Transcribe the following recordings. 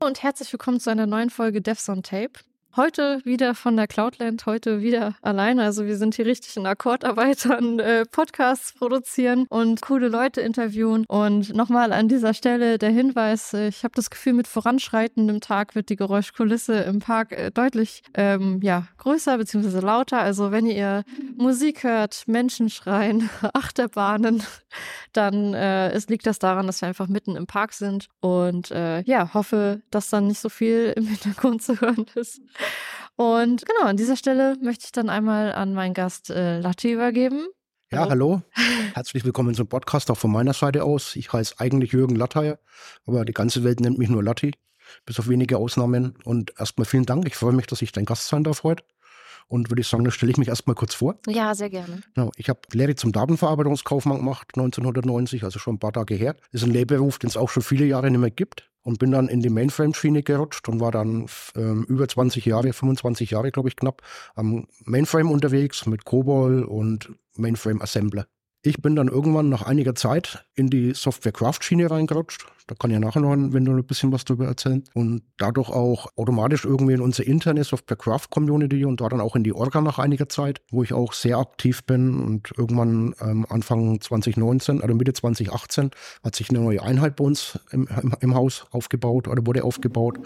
und herzlich willkommen zu einer neuen Folge Devs on Tape. Heute wieder von der Cloudland, heute wieder alleine. Also wir sind hier richtig in Akkordarbeitern, äh, Podcasts produzieren und coole Leute interviewen. Und nochmal an dieser Stelle der Hinweis, äh, ich habe das Gefühl, mit voranschreitendem Tag wird die Geräuschkulisse im Park äh, deutlich ähm, ja, größer bzw. lauter. Also wenn ihr Musik hört, Menschen schreien, Achterbahnen, dann äh, es liegt das daran, dass wir einfach mitten im Park sind. Und äh, ja, hoffe, dass dann nicht so viel im Hintergrund zu hören ist. Und genau, an dieser Stelle möchte ich dann einmal an meinen Gast äh, Latti übergeben. Ja, hallo. Herzlich willkommen zum Podcast auch von meiner Seite aus. Ich heiße eigentlich Jürgen Latteier, aber die ganze Welt nennt mich nur Latti, bis auf wenige Ausnahmen. Und erstmal vielen Dank. Ich freue mich, dass ich dein Gast sein darf heute. Und würde ich sagen, dann stelle ich mich erstmal kurz vor. Ja, sehr gerne. Genau, ich habe Lehre zum Datenverarbeitungskaufmann gemacht, 1990, also schon ein paar Tage her. Das ist ein Lehrberuf, den es auch schon viele Jahre nicht mehr gibt und bin dann in die Mainframe-Schiene gerutscht und war dann ähm, über 20 Jahre, 25 Jahre, glaube ich, knapp, am Mainframe unterwegs mit COBOL und Mainframe-Assembler. Ich bin dann irgendwann nach einiger Zeit in die Software-Craft-Schiene reingerutscht. Da kann ich nachher noch, wenn du ein bisschen was darüber erzählen. Und dadurch auch automatisch irgendwie in unsere interne Software-Craft-Community und da dann auch in die Orga nach einiger Zeit, wo ich auch sehr aktiv bin. Und irgendwann ähm, Anfang 2019, also Mitte 2018, hat sich eine neue Einheit bei uns im, im, im Haus aufgebaut oder wurde aufgebaut.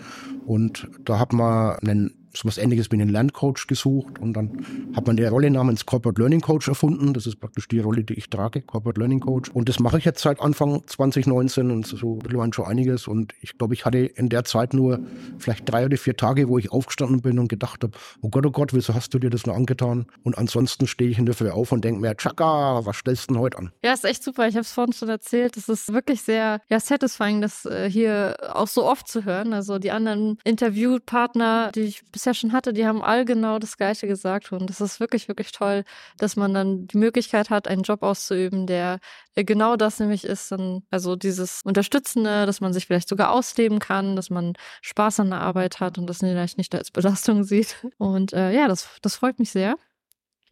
Und da hat man einen so was ähnliches wie einen Lerncoach gesucht und dann hat man die Rolle namens Corporate Learning Coach erfunden. Das ist praktisch die Rolle, die ich trage, Corporate Learning Coach. Und das mache ich jetzt seit Anfang 2019 und so mittlerweile schon einiges. Und ich glaube, ich hatte in der Zeit nur vielleicht drei oder vier Tage, wo ich aufgestanden bin und gedacht habe, oh Gott, oh Gott, wieso hast du dir das nur angetan? Und ansonsten stehe ich in der Früh auf und denke mir, Chaka, was stellst du denn heute an? Ja, ist echt super. Ich habe es vorhin schon erzählt. Das ist wirklich sehr ja, satisfying, das äh, hier auch so oft zu hören. Also die anderen Interviewpartner, die ich bisher schon hatte, die haben all genau das Gleiche gesagt. Und das ist wirklich, wirklich toll, dass man dann die Möglichkeit hat, einen Job auszuüben, der äh, genau das nämlich ist. Dann, also dieses Unterstützende, dass man sich vielleicht sogar ausleben kann, dass man Spaß an der Arbeit hat und das vielleicht nicht als Belastung sieht. Und äh, ja, das, das freut mich sehr.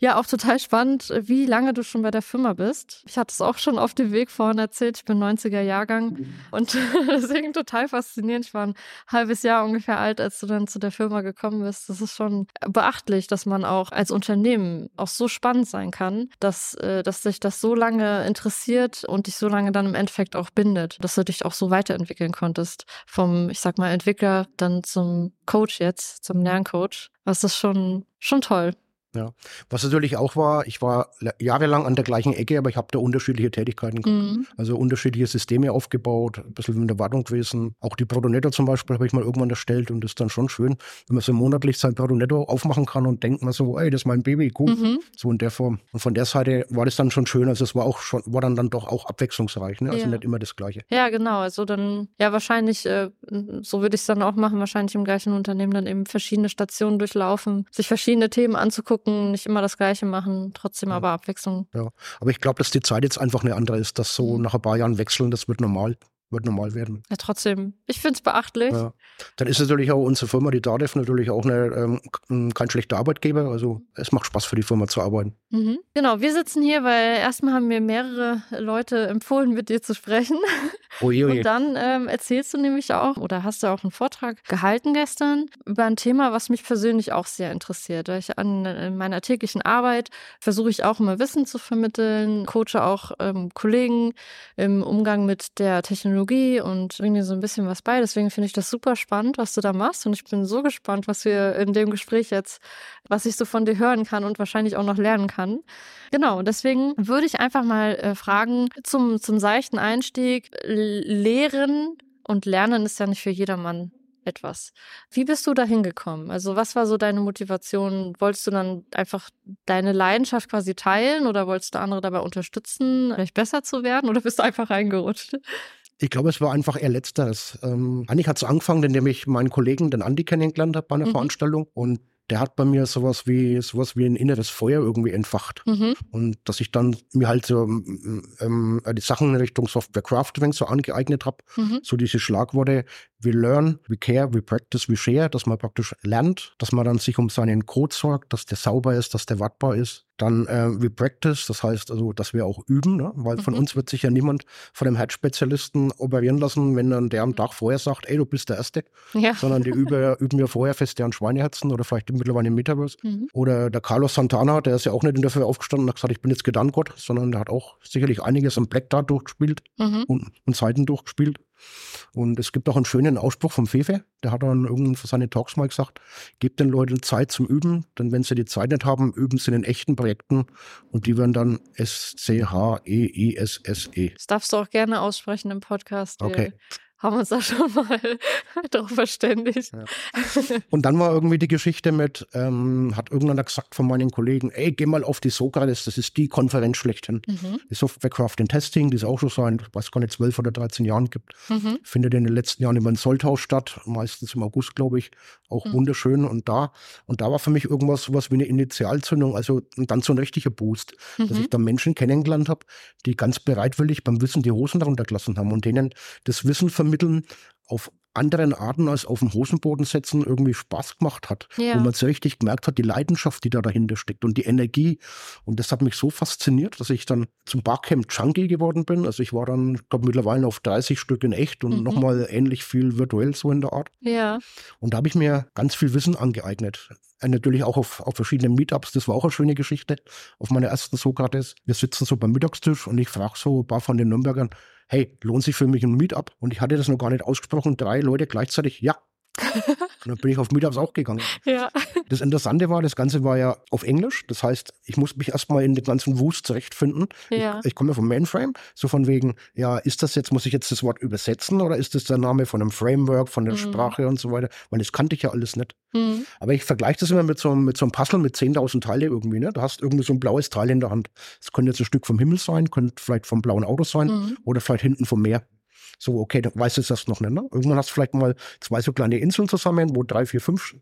Ja, auch total spannend, wie lange du schon bei der Firma bist. Ich hatte es auch schon auf dem Weg vorhin erzählt. Ich bin 90er Jahrgang und deswegen total faszinierend. Ich war ein halbes Jahr ungefähr alt, als du dann zu der Firma gekommen bist. Das ist schon beachtlich, dass man auch als Unternehmen auch so spannend sein kann, dass, äh, dass sich das so lange interessiert und dich so lange dann im Endeffekt auch bindet, dass du dich auch so weiterentwickeln konntest. Vom, ich sag mal, Entwickler dann zum Coach jetzt, zum Lerncoach. Das ist schon, schon toll. Ja. Was natürlich auch war, ich war jahrelang an der gleichen Ecke, aber ich habe da unterschiedliche Tätigkeiten gehabt. Mhm. Also unterschiedliche Systeme aufgebaut, ein bisschen in der Wartung gewesen. Auch die Protonetto zum Beispiel habe ich mal irgendwann erstellt und das ist dann schon schön, wenn man so monatlich sein Protonetto aufmachen kann und denkt man so, ey, das ist mein Baby, cool. Mhm. So in der Form. Und von der Seite war das dann schon schön. Also es war auch schon, war dann, dann doch auch abwechslungsreich, ne? Also ja. nicht immer das Gleiche. Ja, genau. Also dann, ja, wahrscheinlich, äh, so würde ich es dann auch machen, wahrscheinlich im gleichen Unternehmen dann eben verschiedene Stationen durchlaufen, sich verschiedene Themen anzugucken gucken, nicht immer das Gleiche machen, trotzdem ja. aber Abwechslung. Ja, aber ich glaube, dass die Zeit jetzt einfach eine andere ist, dass so mhm. nach ein paar Jahren wechseln, das wird normal wird normal werden. Ja, trotzdem. Ich finde es beachtlich. Ja. Dann ist natürlich auch unsere Firma, die DADEV, natürlich auch eine, ähm, kein schlechter Arbeitgeber. Also es macht Spaß für die Firma zu arbeiten. Mhm. Genau, wir sitzen hier, weil erstmal haben mir mehrere Leute empfohlen, mit dir zu sprechen. Oje, oje. Und dann ähm, erzählst du nämlich auch oder hast du auch einen Vortrag gehalten gestern über ein Thema, was mich persönlich auch sehr interessiert. Weil ich an in meiner täglichen Arbeit versuche ich auch immer Wissen zu vermitteln, coache auch ähm, Kollegen im Umgang mit der Technologie Technologie und bringe dir so ein bisschen was bei. Deswegen finde ich das super spannend, was du da machst. Und ich bin so gespannt, was wir in dem Gespräch jetzt, was ich so von dir hören kann und wahrscheinlich auch noch lernen kann. Genau, deswegen würde ich einfach mal äh, fragen zum, zum seichten Einstieg. Lehren und Lernen ist ja nicht für jedermann etwas. Wie bist du da hingekommen? Also was war so deine Motivation? Wolltest du dann einfach deine Leidenschaft quasi teilen oder wolltest du andere dabei unterstützen, vielleicht besser zu werden oder bist du einfach reingerutscht? Ich glaube, es war einfach eher letzteres. Ähm, eigentlich hat es angefangen, indem ich meinen Kollegen, den Andi, kennengelernt habe bei einer mhm. Veranstaltung. Und der hat bei mir sowas wie sowas wie ein inneres Feuer irgendwie entfacht. Mhm. Und dass ich dann mir halt so ähm, ähm, die Sachen in Richtung Software Crafting so angeeignet habe, Mhm. so diese Schlagworte, we learn, we care, we practice, we share, dass man praktisch lernt, dass man dann sich um seinen Code sorgt, dass der sauber ist, dass der wartbar ist. Dann äh, we practice, das heißt also, dass wir auch üben, ne? weil von Mhm. uns wird sich ja niemand von einem Herzspezialisten operieren lassen, wenn dann der am Tag vorher sagt, ey, du bist der Erste, Ja. sondern die üben, üben wir vorher fest deren Schweineherzen oder vielleicht mittlerweile im Metaverse. Mhm. Oder der Carlos Santana, der ist ja auch nicht in der Früh aufgestanden und hat gesagt, ich bin jetzt Gedanngott, sondern der hat auch sicherlich einiges am Black Dart durchgespielt Mhm. und, und Seiten durchgespielt. Und es gibt auch einen schönen Ausspruch vom Fefe, der hat dann irgendwann für seine Talks mal gesagt, gebt den Leuten Zeit zum Üben, denn wenn sie die Zeit nicht haben, üben sie in den echten Projekten und die werden dann E S-C-H-E-I-S-S-E. Das darfst du auch gerne aussprechen im Podcast. Okay. Haben uns da schon mal darauf verständigt. Ja. Und dann war irgendwie die Geschichte mit, ähm, hat irgendeiner gesagt von meinen Kollegen, ey, geh mal auf die Sokrates, das ist die Konferenz schlechthin. Mhm. Die Software Crafting Testing, die es auch schon seit, weiß gar nicht, 12 oder 13 Jahren gibt. Mhm. findet in den letzten Jahren immer in Soltau statt, meistens im August, glaube ich. Auch Mhm. wunderschön. Und da, und da war für mich irgendwas sowas wie eine Initialzündung, also dann so ein richtiger Boost, dass Mhm. ich da Menschen kennengelernt habe, die ganz bereitwillig beim Wissen die Hosen runtergelassen haben und denen das Wissen vermitteln auf anderen Arten als auf dem Hosenboden setzen irgendwie Spaß gemacht hat. Ja. Wo man so richtig gemerkt hat, die Leidenschaft, die da dahinter steckt und die Energie. Und das hat mich so fasziniert, dass ich dann zum Barcamp Junkie geworden bin. Also ich war dann, ich glaube mittlerweile auf 30 Stück in echt und Mhm. nochmal ähnlich viel virtuell so in der Art. Ja. Und da habe ich mir ganz viel Wissen angeeignet. Äh, Natürlich auch auf, auf verschiedenen Meetups, das war auch eine schöne Geschichte. Auf meiner ersten Sokrates. Wir sitzen so beim Mittagstisch und ich frage so ein paar von den Nürnbergern, hey, lohnt sich für mich ein Meetup? Und ich hatte das noch gar nicht ausgesprochen. Drei Leute gleichzeitig, ja. und dann bin ich auf Meetups auch gegangen. Ja. Das Interessante war, das Ganze war ja auf Englisch. Das heißt, ich musste mich erstmal in den ganzen Wust zurechtfinden. Ja. Ich, ich komme ja vom Mainframe, so von wegen, ja, ist das jetzt, muss ich jetzt das Wort übersetzen oder ist das der Name von einem Framework, von der Mhm. Sprache und so weiter? Weil das kannte ich ja alles nicht. Mhm. Aber ich vergleiche das immer mit so, einem- mit so einem Puzzle mit 10.000 Teile irgendwie. Ne? Du hast irgendwie so ein blaues Teil in der Hand. Das könnte jetzt ein Stück vom Himmel sein, könnte vielleicht vom blauen Auto sein Mhm. oder vielleicht hinten vom Meer. So, okay, dann weißt du das noch nicht. Ne? Irgendwann hast du vielleicht mal zwei so kleine Inseln zusammen, wo drei, vier, fünf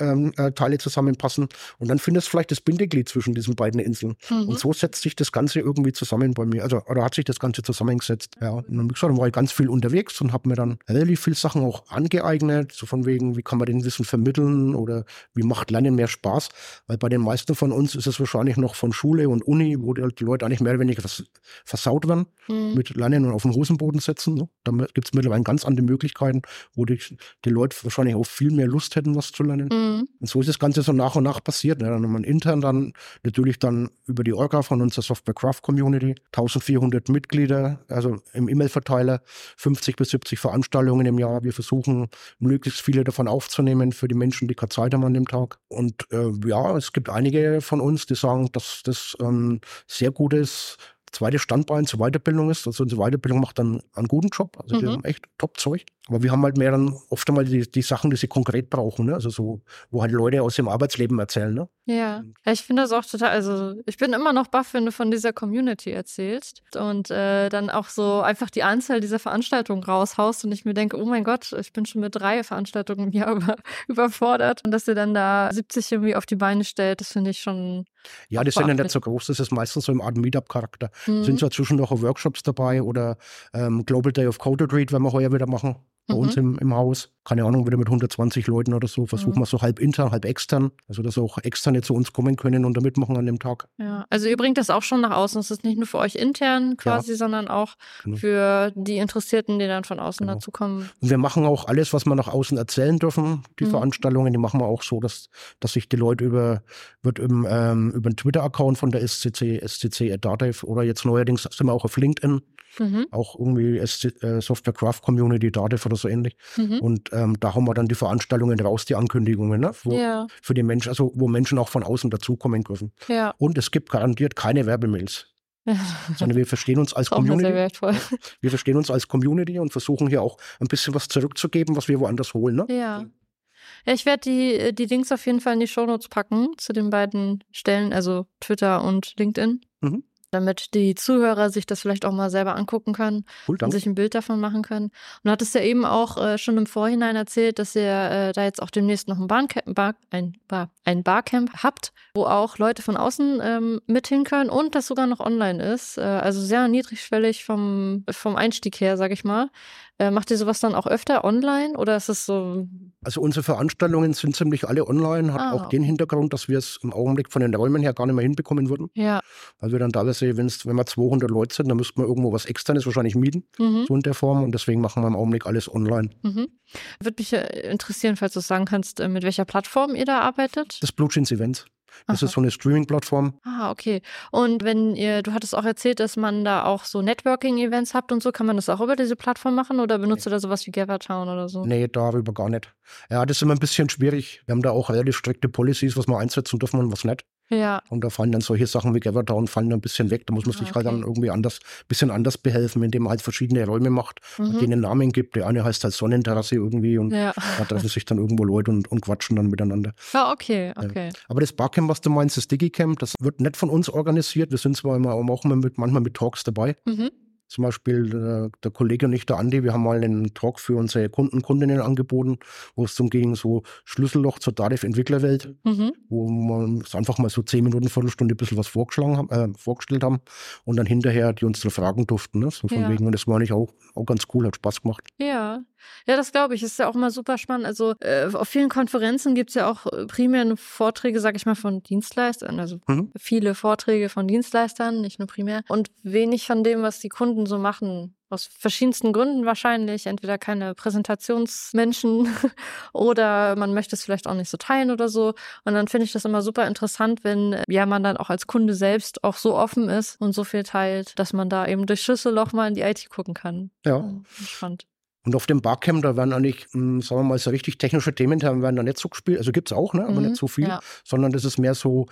ähm, äh, Teile zusammenpassen. Und dann findest du vielleicht das Bindeglied zwischen diesen beiden Inseln. Mhm. Und so setzt sich das Ganze irgendwie zusammen bei mir. Also, oder hat sich das Ganze zusammengesetzt. Ja, und dann, wie gesagt, dann war ich ganz viel unterwegs und habe mir dann relativ viel Sachen auch angeeignet. So von wegen, wie kann man den Wissen vermitteln oder wie macht Lernen mehr Spaß? Weil bei den meisten von uns ist es wahrscheinlich noch von Schule und Uni, wo die, die Leute eigentlich mehr oder weniger vers versaut werden Mhm. mit Lernen und auf den Hosenboden setzen. Ne? Da gibt es mittlerweile ganz andere Möglichkeiten, wo die, die Leute wahrscheinlich auch viel mehr Lust hätten, was zu lernen. Mhm. Und so ist das Ganze so nach und nach passiert. Ne? Dann haben wir intern dann natürlich dann über die Orga von unserer Software Craft Community 1400 Mitglieder, also im E-Mail-Verteiler 50 bis 70 Veranstaltungen im Jahr. Wir versuchen möglichst viele davon aufzunehmen für die Menschen, die keine Zeit haben an dem Tag. Und äh, ja, es gibt einige von uns, die sagen, dass das ähm, sehr gutes zweites Standbein zur Weiterbildung ist. Also unsere Weiterbildung macht dann einen guten Job. Also die Mhm. haben echt Top-Zeug. Aber wir haben halt mehr dann oft einmal die, die Sachen, die sie konkret brauchen. Ne? Also so, wo halt Leute aus dem Arbeitsleben erzählen. Ne? Ja. ja, ich finde das auch total, also ich bin immer noch baff, wenn du von dieser Community erzählst und äh, dann auch so einfach die Anzahl dieser Veranstaltungen raushaust und ich mir denke, oh mein Gott, ich bin schon mit drei Veranstaltungen im Jahr über, überfordert und dass ihr dann da 70 irgendwie auf die Beine stellt, das finde ich schon. Ja, die sind ja nicht so groß. Das ist meistens so im Art Meetup-Charakter. Mhm. Sind zwar zwischendurch auch Workshops dabei oder ähm, Global Day of Code Retreat, werden wir heuer wieder machen. Bei Mhm. uns im, im Haus. Keine Ahnung, wieder mit 120 Leuten oder so. Versuchen Mhm. wir so halb intern, halb extern. Also, dass auch Externe zu uns kommen können und da mitmachen an dem Tag. Ja, also ihr bringt das auch schon nach außen. Es ist nicht nur für euch intern quasi, sondern auch Genau. für die Interessierten, die dann von außen Genau. dazukommen. Und wir machen auch alles, was wir nach außen erzählen dürfen. Die Mhm. Veranstaltungen, die machen wir auch so, dass, dass sich die Leute über, wird im, ähm, über den Twitter-Account von der SCC, SCC at Datev oder jetzt neuerdings sind wir auch auf LinkedIn, Mhm. auch irgendwie SC, äh, Software Craft Community Datev oder so ähnlich. Mhm. Und ähm, da haben wir dann die Veranstaltungen raus, die Ankündigungen, ne? wo, Ja, für die Menschen, also wo Menschen auch von außen dazukommen dürfen. ja. Und es gibt garantiert keine Werbemails, sondern wir verstehen uns als Community. Wir verstehen uns als Community und versuchen hier auch ein bisschen was zurückzugeben, was wir woanders holen. Ne? Ja. Ja, ich werde die, die Links auf jeden Fall in die Shownotes packen zu den beiden Stellen, also Twitter und LinkedIn. Mhm. Damit die Zuhörer sich das vielleicht auch mal selber angucken können Cool, und sich ein Bild davon machen können. Und du hattest ja eben auch äh, schon im Vorhinein erzählt, dass ihr äh, da jetzt auch demnächst noch ein, Barncamp, Bar, ein, Bar, ein Barcamp habt, wo auch Leute von außen ähm, mit hin können und das sogar noch online ist. Äh, also sehr niedrigschwellig vom, vom Einstieg her, sag ich mal. Äh, macht ihr sowas dann auch öfter online oder ist es so? Also unsere Veranstaltungen sind ziemlich alle online, hat Ah. auch den Hintergrund, dass wir es im Augenblick von den Räumen her gar nicht mehr hinbekommen würden. Ja. Weil wir dann teilweise, wenn's, wenn wir 200 Leute sind, dann müsste man irgendwo was Externes wahrscheinlich mieten, Mhm. so in der Form. Und deswegen machen wir im Augenblick alles online. Mhm. Würde mich äh, interessieren, falls du sagen kannst, äh, mit welcher Plattform ihr da arbeitet. Das Blue Jeans Events. Das Aha. ist so eine Streaming-Plattform. Ah, okay. Und wenn ihr, du hattest auch erzählt, dass man da auch so Networking-Events habt und so, kann man das auch über diese Plattform machen oder benutzt ihr da sowas wie GatherTown oder so? Nee, darüber gar nicht. Ja, das ist immer ein bisschen schwierig. Wir haben da auch relativ strikte Policies, was wir einsetzen dürfen und was nicht. Ja. Und da fallen dann solche Sachen wie Gavertown fallen dann ein bisschen weg. Da muss man Ah, sich halt dann okay. irgendwie anders, bisschen anders behelfen, indem man halt verschiedene Räume macht und Mhm. denen Namen gibt. Der eine heißt halt Sonnenterrasse irgendwie und Ja. da treffen sich dann irgendwo Leute und, und quatschen dann miteinander. Ja, okay, okay. Aber das Barcamp, was du meinst, das Digicamp, das wird nicht von uns organisiert. Wir sind zwar immer, auch immer mit, manchmal mit Talks dabei. Mhm. Zum Beispiel äh, der Kollege und ich, der Andi, wir haben mal einen Talk für unsere Kunden, Kundinnen angeboten, wo es darum ging, so Schlüsselloch zur Tarif-Entwicklerwelt, Mhm. wo wir uns einfach mal so zehn Minuten, Viertelstunde ein bisschen was vorgeschlagen haben, äh, vorgestellt haben und dann hinterher die uns da fragen durften. Ne? So von Ja. wegen, und das war eigentlich auch, auch ganz cool, hat Spaß gemacht. Ja. Ja, das glaube ich. Ist ja auch immer super spannend. Also äh, auf vielen Konferenzen gibt es ja auch äh, primär Vorträge, sag ich mal, von Dienstleistern. Also Mhm. viele Vorträge von Dienstleistern, nicht nur primär. Und wenig von dem, was die Kunden so machen. Aus verschiedensten Gründen wahrscheinlich. Entweder keine Präsentationsmenschen oder man möchte es vielleicht auch nicht so teilen oder so. Und dann finde ich das immer super interessant, wenn äh, ja man dann auch als Kunde selbst auch so offen ist und so viel teilt, dass man da eben durch Schlüsselloch mal in die IT gucken kann. Ja. Ja, Spannend. Und auf dem Barcamp, da werden eigentlich, mh, sagen wir mal, so richtig technische Themen, da werden da nicht so gespielt. Also gibt es auch, ne? aber Mhm, nicht so viel, ja. sondern das ist mehr so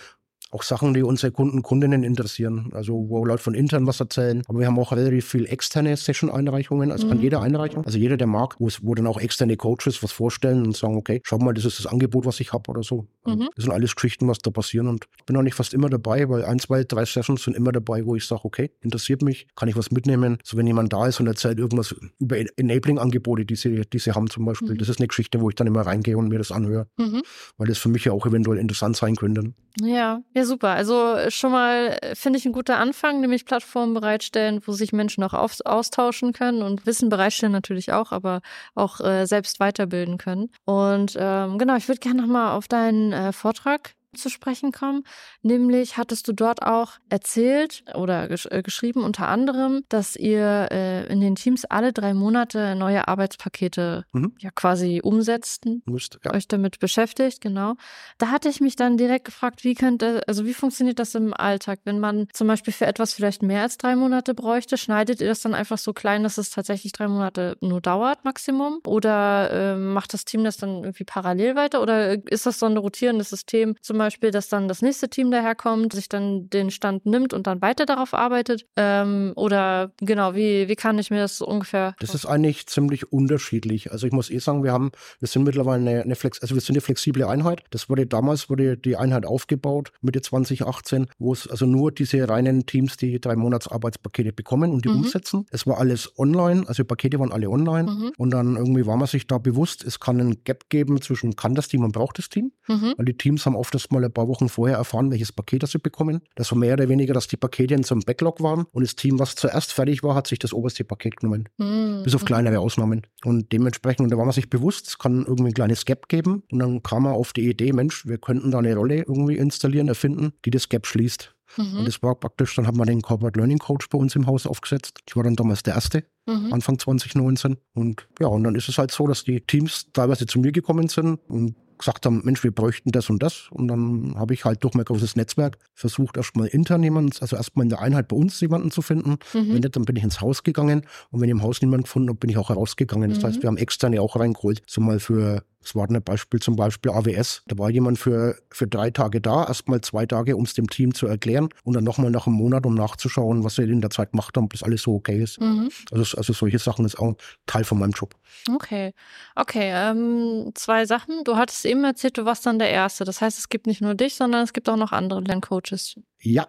auch Sachen, die unsere Kunden, Kundinnen interessieren. Also wo Leute von intern was erzählen. Aber wir haben auch relativ viel externe Session-Einreichungen. Also kann Mhm. jeder Einreichung. Also jeder, der mag, wo, es, wo dann auch externe Coaches was vorstellen und sagen, okay, schau mal, das ist das Angebot, was ich habe oder so. Mhm. Das sind alles Geschichten, was da passieren. Und ich bin auch nicht fast immer dabei, weil ein, zwei, drei Sessions sind immer dabei, wo ich sage, okay, interessiert mich, kann ich was mitnehmen. So wenn jemand da ist und erzählt irgendwas über Enabling-Angebote, die sie, die sie haben zum Beispiel. Mhm. Das ist eine Geschichte, wo ich dann immer reingehe und mir das anhöre, Mhm. weil das für mich ja auch eventuell interessant sein könnte. Ja, ja, super. Also äh, schon mal äh, finde ich ein guter Anfang, nämlich Plattformen bereitstellen, wo sich Menschen auch auf, austauschen können und Wissen bereitstellen natürlich auch, aber auch äh, selbst weiterbilden können. Und ähm, genau, ich würde gerne nochmal auf deinen äh, Vortrag zu sprechen kommen. Nämlich hattest du dort auch erzählt oder gesch äh, geschrieben unter anderem, dass ihr äh, in den Teams alle drei Monate neue Arbeitspakete Mhm. ja quasi umsetzten Müsst, ja. euch damit beschäftigt, genau. Da hatte ich mich dann direkt gefragt, wie könnte, also wie funktioniert das im Alltag, wenn man zum Beispiel für etwas vielleicht mehr als drei Monate bräuchte, schneidet ihr das dann einfach so klein, dass es tatsächlich drei Monate nur dauert, Maximum? Oder ähm, macht das Team das dann irgendwie parallel weiter? Oder ist das so ein rotierendes System, zum Beispiel, dass dann das nächste Team daherkommt, sich dann den Stand nimmt und dann weiter darauf arbeitet? Ähm, oder genau, wie, wie kann ich mir das so ungefähr Das ist eigentlich ziemlich unterschiedlich. Also ich muss eh sagen, wir haben, wir sind mittlerweile eine, eine Flex, also wir sind eine flexible Einheit. Das wurde damals wurde die Einheit aufgebaut, Mitte 2018, wo es also nur diese reinen Teams die drei Monats Arbeitspakete bekommen und die Mhm. umsetzen. Es war alles online, also die Pakete waren alle online. Mhm. Und dann irgendwie war man sich da bewusst, es kann einen Gap geben zwischen kann das Team und braucht das Team. Mhm. Weil die Teams haben oft erst mal ein paar Wochen vorher erfahren, welches Paket das sie bekommen. Das war mehr oder weniger, dass die Pakete in so einem Backlog waren und das Team, was zuerst fertig war, hat sich das oberste Paket genommen. Mhm. Bis auf kleinere Ausnahmen. Und dementsprechend, und da war man sich bewusst, es kann irgendwie ein kleines Gap geben. Und dann kam man auf die Idee, Mensch, wir könnten da eine Rolle irgendwie installieren, erfinden, die das Gap schließt. Mhm. Und das war praktisch, dann haben wir den Corporate Learning Coach bei uns im Haus aufgesetzt. Ich war dann damals der Erste, Mhm. Anfang 2019. Und ja, und dann ist es halt so, dass die Teams teilweise zu mir gekommen sind und gesagt haben, Mensch, wir bräuchten das und das. Und dann habe ich halt durch mein großes Netzwerk versucht, erstmal intern jemanden, also erstmal in der Einheit bei uns jemanden zu finden. Mhm. Wenn nicht, dann bin ich ins Haus gegangen. Und wenn ich im Haus niemanden gefunden habe, bin ich auch herausgegangen. Das Mhm. heißt, wir haben externe auch reingeholt. So mal für, das war ein Beispiel zum Beispiel AWS. Da war jemand für, für drei Tage da, erstmal zwei Tage, um es dem Team zu erklären und dann nochmal nach einem Monat, um nachzuschauen, was sie in der Zeit gemacht haben, ob das alles so okay ist. Mhm. Also, also solche Sachen ist auch Teil von meinem Job. Okay, okay. Ähm, zwei Sachen. Du hattest eben erzählt, du warst dann der Erste. Das heißt, es gibt nicht nur dich, sondern es gibt auch noch andere Lerncoaches. Ja,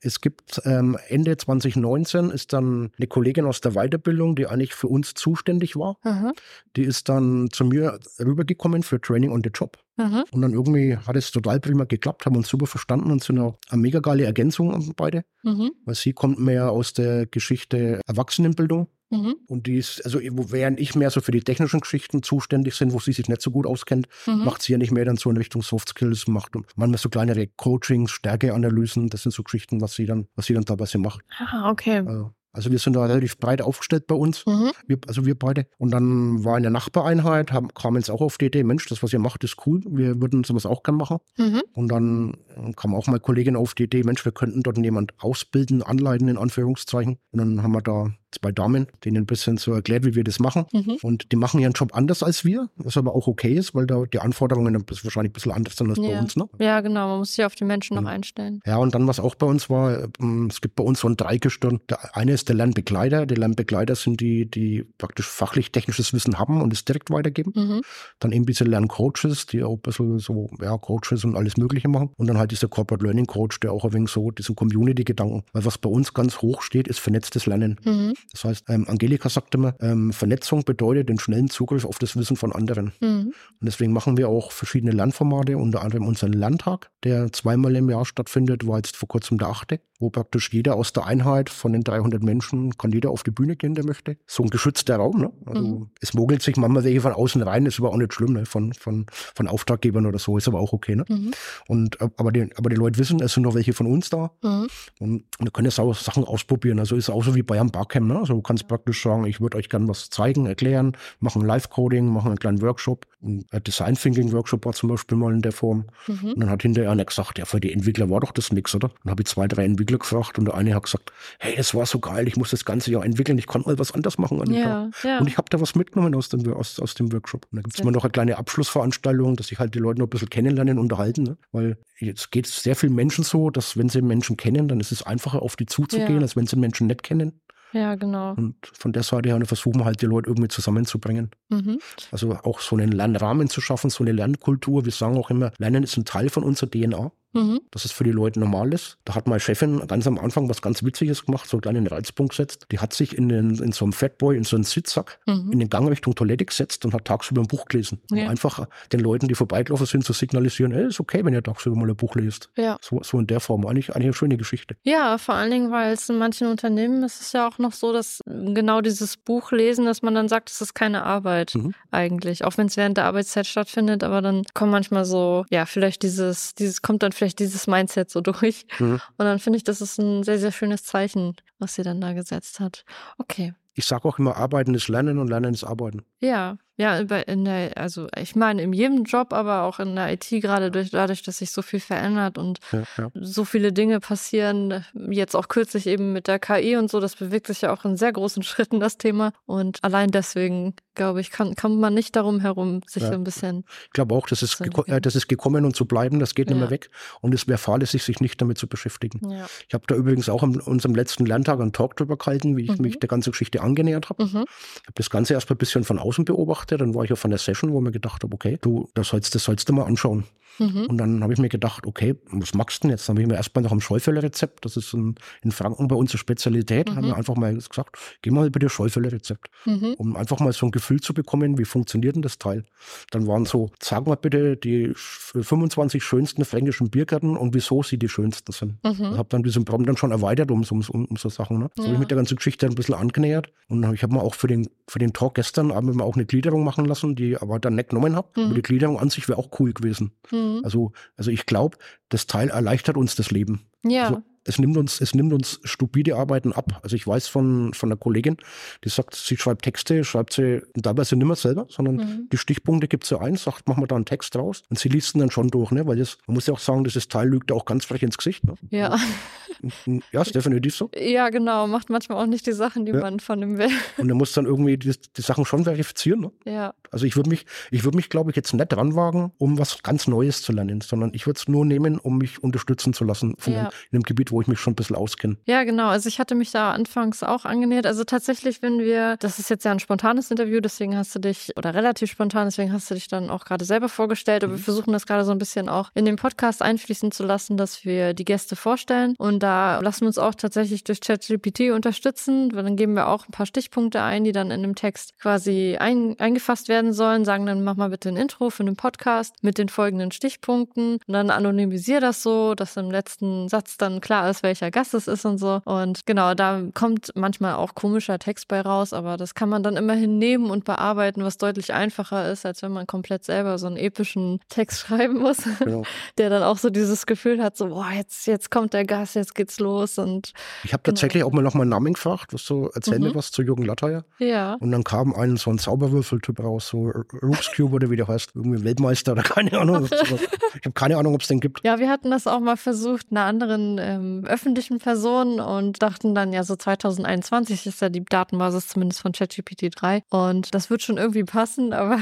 es gibt ähm, Ende 2019 ist dann eine Kollegin aus der Weiterbildung, die eigentlich für uns zuständig war. Mhm. Die ist dann zu mir rübergekommen für Training on the Job. Mhm. Und dann irgendwie hat es total prima geklappt, haben uns super verstanden und sind auch eine mega geile Ergänzung beide. Mhm. Weil sie kommt mehr aus der Geschichte Erwachsenenbildung. Mhm. Und die ist, also während ich mehr so für die technischen Geschichten zuständig bin, wo sie sich nicht so gut auskennt, Mhm. macht sie ja nicht mehr dann so in Richtung Soft Skills, macht manchmal so kleinere Coachings, Stärkeanalysen, das sind so Geschichten, was sie dann, was sie dann teilweise macht. Ah, okay. Also, also wir sind da relativ breit aufgestellt bei uns, Mhm. wir, also wir beide. Und dann war in der Nachbareinheit, haben, kamen jetzt auch auf die Idee, Mensch, das, was ihr macht, ist cool, wir würden sowas auch gern machen. Mhm. Und dann kam auch mal Kollegin auf die Idee, Mensch, wir könnten dort jemand ausbilden, anleiten in Anführungszeichen. Und dann haben wir da zwei Damen, denen ein bisschen so erklärt, wie wir das machen. Mhm. Und die machen ihren Job anders als wir, was aber auch okay ist, weil da die Anforderungen bisschen- wahrscheinlich ein bisschen anders sind als bei Ja. uns. Ne? Ja, genau. Man muss sich auf die Menschen noch Mhm. einstellen. Ja, und dann, was auch bei uns war, ähm, es gibt bei uns so ein Dreigestirn. Der eine ist der Lernbegleiter. Die Lernbegleiter sind die, die praktisch fachlich-technisches Wissen haben und es direkt weitergeben. Mhm. Dann eben diese Lerncoaches, die auch ein bisschen so, ja, Coaches und alles Mögliche machen. Und dann halt dieser Corporate Learning Coach, der auch ein wenig so diesen Community-Gedanken. Weil was bei uns ganz hoch steht, ist vernetztes Lernen. Mhm. Das heißt, ähm, Angelika sagt immer, ähm, Vernetzung bedeutet den schnellen Zugriff auf das Wissen von anderen. Mhm. Und deswegen machen wir auch verschiedene Lernformate, unter anderem unseren Lerntag, der zweimal im Jahr stattfindet, war jetzt vor kurzem der achte, wo praktisch jeder aus der Einheit von den 300 Menschen kann jeder auf die Bühne gehen, der möchte. So ein geschützter Raum, ne? Also Mhm. es mogelt sich manchmal welche von außen rein, ist aber auch nicht schlimm, ne? Von, von, von Auftraggebern oder so, ist aber auch okay, ne? Mhm. Und, äh, aber, die, aber die Leute wissen, es sind noch welche von uns da Mhm. und, und da können jetzt auch Sachen ausprobieren. Also ist auch so wie bei einem Barcamp, ne? Also du kannst praktisch sagen, ich würde euch gerne was zeigen, erklären, machen Live-Coding, machen einen kleinen Workshop. Ein Design Thinking Workshop war zum Beispiel mal in der Form. Mhm. Und dann hat hinterher einer gesagt, ja, für die Entwickler war doch das nix, oder? Dann habe ich zwei, drei Entwickler gefragt und der eine hat gesagt, hey, das war so geil, ich muss das ganze Jahr entwickeln, ich konnte mal was anders machen an dem Tag. Ja, ja. Und ich habe da was mitgenommen aus dem, aus, aus dem Workshop. Und da gibt es mal noch eine kleine Abschlussveranstaltung, dass sich halt die Leute noch ein bisschen kennenlernen, unterhalten. Ne? Weil jetzt geht es sehr vielen Menschen so, dass wenn sie Menschen kennen, dann ist es einfacher, auf die zuzugehen, Ja. als wenn sie Menschen nicht kennen. Ja, genau. Und von der Seite her versuchen wir halt die Leute irgendwie zusammenzubringen. Mhm. Also auch so einen Lernrahmen zu schaffen, so eine Lernkultur. Wir sagen auch immer, Lernen ist ein Teil von unserer DNA. Mhm. dass es für die Leute normal ist. Da hat meine Chefin ganz am Anfang was ganz Witziges gemacht, so einen kleinen Reizpunkt gesetzt. Die hat sich in, den, in so einem Fatboy, in so einen Sitzsack, Mhm. in den Gang Richtung Toilette gesetzt und hat tagsüber ein Buch gelesen. Um Ja. einfach den Leuten, die vorbeigelaufen sind, zu signalisieren, ey, ist okay, wenn ihr tagsüber mal ein Buch lest. Ja. So, so in der Form. Eigentlich, eigentlich eine schöne Geschichte. Ja, vor allen Dingen, weil es in manchen Unternehmen ist es ja auch noch so, dass genau dieses Buch lesen, dass man dann sagt, es ist keine Arbeit Mhm. eigentlich, auch wenn es während der Arbeitszeit stattfindet, aber dann kommt manchmal so, ja, vielleicht dieses, dieses kommt dann vielleicht dieses Mindset so durch. Mhm. Und dann finde ich, das ist ein sehr, sehr schönes Zeichen, was sie dann da gesetzt hat. Okay. Ich sage auch immer, Arbeiten ist Lernen und Lernen ist Arbeiten. Ja, ja, in der, also ich meine, in jedem Job, aber auch in der IT, gerade durch, dadurch, dass sich so viel verändert und Ja, ja. so viele Dinge passieren, jetzt auch kürzlich eben mit der KI und so, das bewegt sich ja auch in sehr großen Schritten, das Thema. Und allein deswegen, glaube ich, kann, kommt man nicht darum herum, sich Ja. so ein bisschen. Ich glaube auch, das ist, äh, das ist gekommen und zu bleiben, das geht nicht mehr weg. Und es wäre fahrlässig, sich nicht damit zu beschäftigen. Ich habe da übrigens auch an unserem letzten Lerntag einen Talk drüber gehalten, wie ich Mhm. mich der ganzen Geschichte angenähert habe. Mhm. Ich habe das Ganze erst mal ein bisschen von außen beobachtet. Dann war ich auf einer Session, wo mir gedacht habe, okay, du, das sollst, das sollst du mal anschauen. Mhm. Und dann habe ich mir gedacht, okay, was machst du denn jetzt? Dann habe ich mir erstmal nach einem Schäufeler-Rezept, das ist in, in Franken bei uns eine Spezialität, Mhm. haben wir einfach mal gesagt, geh mal bitte Schäufeler-Rezept, Mhm. um einfach mal so ein Gefühl zu bekommen, wie funktioniert denn das Teil? Dann waren so, sag mal bitte die sch- 25 schönsten fränkischen Biergärten und wieso sie die schönsten sind. Ich Mhm. habe dann diesen Prompt dann schon erweitert um, so- um, um so Sachen. Ne? So habe Ja. ich mit der ganzen Geschichte ein bisschen angenähert. Und ich habe mir auch für den, für den Talk gestern Abend auch eine Gliederung machen lassen, die aber dann nicht genommen habe. Mhm. Aber die Gliederung an sich wäre auch cool gewesen. Mhm. Also, also ich glaube, das Teil erleichtert uns das Leben. Ja. Also, es nimmt uns, es nimmt uns stupide Arbeiten ab. Also ich weiß von, von einer Kollegin, die sagt, sie schreibt Texte, schreibt sie teilweise nicht mehr selber, sondern Mhm. die Stichpunkte gibt sie ein, sagt, mach mal da einen Text raus. Und sie liest ihn dann schon durch, ne? Weil das, man muss ja auch sagen, dieses Teil lügt auch ganz frech ins Gesicht. Ne? Ja. Ja, ist definitiv so. ja, genau. Macht manchmal auch nicht die Sachen, die Ja. man von ihm will. Und er muss dann irgendwie die, die Sachen schon verifizieren. Ne? Ja. Also ich würde mich, ich würde mich, glaube ich, jetzt nicht ranwagen, um was ganz Neues zu lernen, sondern ich würde es nur nehmen, um mich unterstützen zu lassen von Ja. einem, in einem Gebiet, wo ich mich schon ein bisschen auskenne. Ja, genau. Also ich hatte mich da anfangs auch angenähert. Also tatsächlich, wenn wir, das ist jetzt ja ein spontanes Interview, deswegen hast du dich, oder relativ spontan, deswegen hast du dich dann auch gerade selber vorgestellt. Aber mhm. wir versuchen das gerade so ein bisschen auch in den Podcast einfließen zu lassen, dass wir die Gäste vorstellen. Und da lassen wir uns auch tatsächlich durch ChatGPT unterstützen. Dann geben wir auch ein paar Stichpunkte ein, die dann in dem Text quasi ein, eingefasst werden sollen, sagen dann, mach mal bitte ein Intro für den Podcast mit den folgenden Stichpunkten. Und dann anonymisiere das so, dass im letzten Satz dann klar ist, welcher Gast es ist und so. Und genau, da kommt manchmal auch komischer Text bei raus, aber das kann man dann immerhin nehmen und bearbeiten, was deutlich einfacher ist, als wenn man komplett selber so einen epischen Text schreiben muss, genau. der dann auch so dieses Gefühl hat, so, boah, jetzt, jetzt kommt der Gast, jetzt geht's los. Und ich habe genau. tatsächlich auch mal nach meinem Namen gefragt, was so, erzähl mhm. mir was zu Jürgen Latteier. Ja. Und dann kam ein so ein Zauberwürfeltyp raus, so Rubik's Cube oder wie der heißt, irgendwie Weltmeister oder keine Ahnung. ich habe keine Ahnung, ob es den gibt. Ja, wir hatten das auch mal versucht, einer anderen ähm, öffentlichen Person und dachten dann, ja, so 2021 ist ja die Datenbasis zumindest von ChatGPT 3 und das wird schon irgendwie passen, aber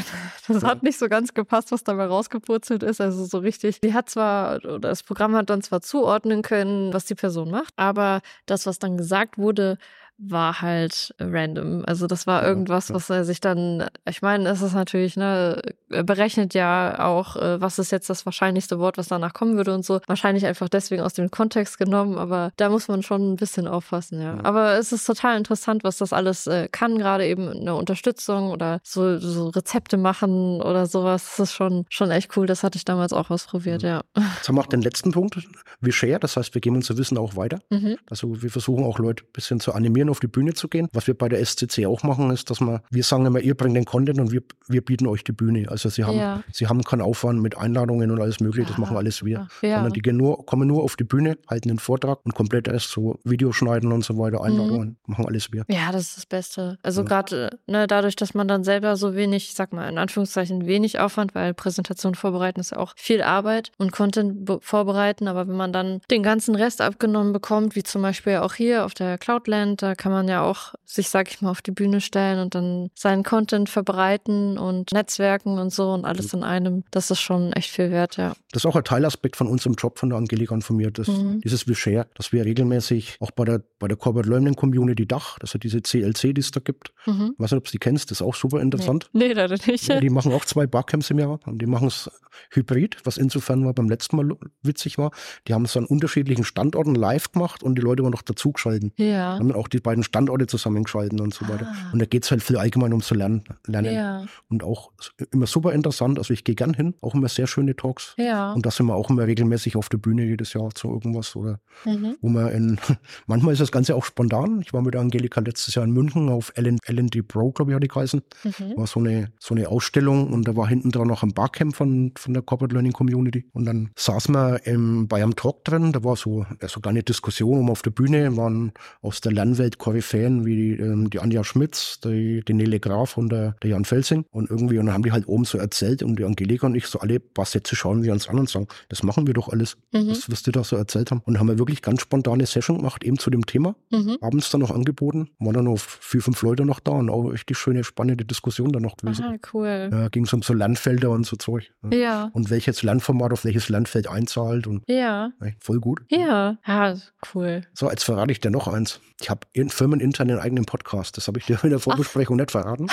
das hat nicht so ganz gepasst, was dabei rausgepurzelt ist. Also so richtig, die hat zwar, oder das Programm hat dann zwar zuordnen können, was die Person macht, aber das, was dann gesagt wurde, war halt random. Also das war irgendwas, was er sich dann, ich meine, es ist natürlich, ne, er berechnet ja auch, äh, was ist jetzt das wahrscheinlichste Wort, was danach kommen würde und so. Wahrscheinlich einfach deswegen aus dem Kontext genommen, aber da muss man schon ein bisschen aufpassen, ja. Aber es ist total interessant, was das alles äh, kann, gerade eben eine Unterstützung oder so, so Rezepte machen oder sowas. Das ist schon, schon echt cool. Das hatte ich damals auch ausprobiert, ja. Jetzt haben wir auch den letzten Punkt, wir share, das heißt, wir geben unser Wissen auch weiter. Mhm. Also wir versuchen auch Leute ein bisschen zu animieren, auf die Bühne zu gehen. Was wir bei der SCC auch machen, ist, dass wir, wir sagen immer, ihr bringt den Content und wir, wir bieten euch die Bühne. Also sie haben, ja. sie haben keinen Aufwand mit Einladungen und alles mögliche, das machen alles wir. Ja. Sondern die gehen nur, kommen nur auf die Bühne, halten den Vortrag und komplett erst so Videoschneiden und so weiter, Einladungen, mhm. machen alles wir. Ja, das ist das Beste. Also ja. gerade ne, dadurch, dass man dann selber so wenig, ich sag mal in Anführungszeichen wenig Aufwand, weil Präsentation vorbereiten ist ja auch viel Arbeit und Content vorbereiten, aber wenn man dann den ganzen Rest abgenommen bekommt, wie zum Beispiel auch hier auf der Cloudland, da kann man ja auch sich, sag ich mal, auf die Bühne stellen und dann seinen Content verbreiten und Netzwerken und so und alles in einem. Das ist schon echt viel wert, ja. Das ist auch ein Teilaspekt von unserem Job von der Angelika und von mir, das, mhm. dieses We Share, dass wir regelmäßig auch bei der, bei der Corporate Learning Community Dach, das ist diese CLC, die es da gibt. Mhm. Ich weiß nicht, ob du die kennst, das ist auch super interessant. Nee, nee leider nicht. Ja, die machen auch zwei Barcamps im Jahr und die machen es hybrid, was insofern war beim letzten Mal witzig war. Die haben es an unterschiedlichen Standorten live gemacht und die Leute waren noch dazugeschalten. Ja. Haben dann auch die beiden Standorte zusammengeschalten und so weiter. Ah. Und da geht es halt viel allgemein ums Lernen. lernen. Ja. Und auch immer super interessant. Also ich gehe gern hin, auch immer sehr schöne Talks. Ja. Und da sind wir auch immer regelmäßig auf der Bühne jedes Jahr zu irgendwas oder mhm. wo man in, manchmal ist das Ganze auch spontan. Ich war mit Angelika letztes Jahr in München auf LD Pro, glaube ich, hat die geheißen. Mhm. War so eine, so eine Ausstellung und da war hinten dran noch ein Barcamp von, von der Corporate Learning Community. Und dann saßen wir im, bei einem Talk drin, da war so, so eine Diskussion um auf der Bühne, waren aus der Lernwelt Koryphäen wie die, ähm, die Anja Schmitz, die, die Nele Graf und der, der Jan Felsing. Und irgendwie, und dann haben die halt oben so erzählt und die Angelika und ich so alle paar Sätze schauen wir uns an und sagen, das machen wir doch alles, mhm. was, was die da so erzählt haben. Und haben wir wirklich ganz spontane Session gemacht, eben zu dem Thema. Mhm. Abends dann noch angeboten, waren dann noch vier, fünf Leute noch da und auch echt die schöne, spannende Diskussion dann noch gewesen. Aha, cool. Ja, ging es um so Lernfelder und so Zeug. Ja. ja. Und welches Lernformat auf welches Lernfeld einzahlt und ja. voll gut. Ja, ja, cool. So, jetzt verrate ich dir noch eins. Ich habe firmenintern einen eigenen Podcast. Das habe ich dir in der Vorbesprechung Ach. nicht verraten.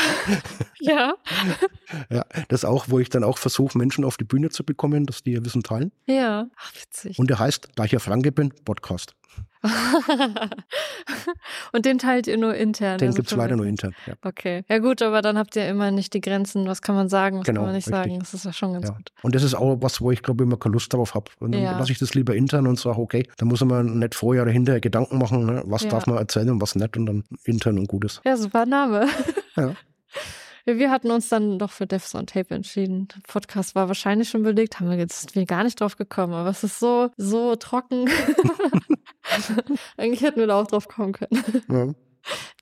ja. ja. Das auch, wo ich dann auch versuche, Menschen auf die Bühne zu bekommen, dass die ihr Wissen teilen. Ja. Ach, witzig. Und der heißt, da ich ja Franke bin, Podcast. und den teilt ihr nur intern? Den also gibt es leider nur intern, ja. Okay. Ja gut, aber dann habt ihr immer nicht die Grenzen, was kann man sagen, was genau, kann man nicht richtig. sagen. Das ist ja schon ganz ja. gut. Und das ist auch was, wo ich glaube immer keine Lust darauf habe. Und dann ja. lasse ich das lieber intern und sage, okay, da muss man nicht vorher oder hinterher Gedanken machen, ne? was darf man erzählen und was nicht und dann intern und gut ist. Ja, super Name. ja. Wir hatten uns dann doch für Devs on Tape entschieden. Der Podcast war wahrscheinlich schon belegt, haben wir jetzt gar nicht drauf gekommen, aber es ist so, so trocken. Eigentlich hätten wir da auch drauf kommen können. Ja.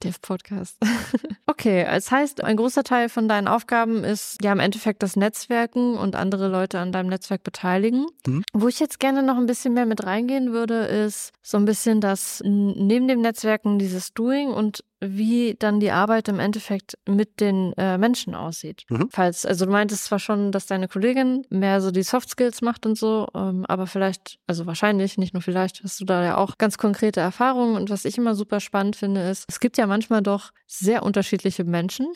Der Podcast. okay, es heißt, ein großer Teil von deinen Aufgaben ist ja im Endeffekt das Netzwerken und andere Leute an deinem Netzwerk beteiligen. Mhm. Wo ich jetzt gerne noch ein bisschen mehr mit reingehen würde, ist so ein bisschen das neben dem Netzwerken dieses Doing und wie dann die Arbeit im Endeffekt mit den äh, Menschen aussieht. Mhm. Falls, also du meintest zwar schon, dass deine Kollegin mehr so die Soft Skills macht und so, ähm, aber vielleicht, also wahrscheinlich, nicht nur vielleicht, hast du da ja auch ganz konkrete Erfahrungen. Und was ich immer super spannend finde, ist, es gibt ja manchmal doch sehr unterschiedliche Menschen,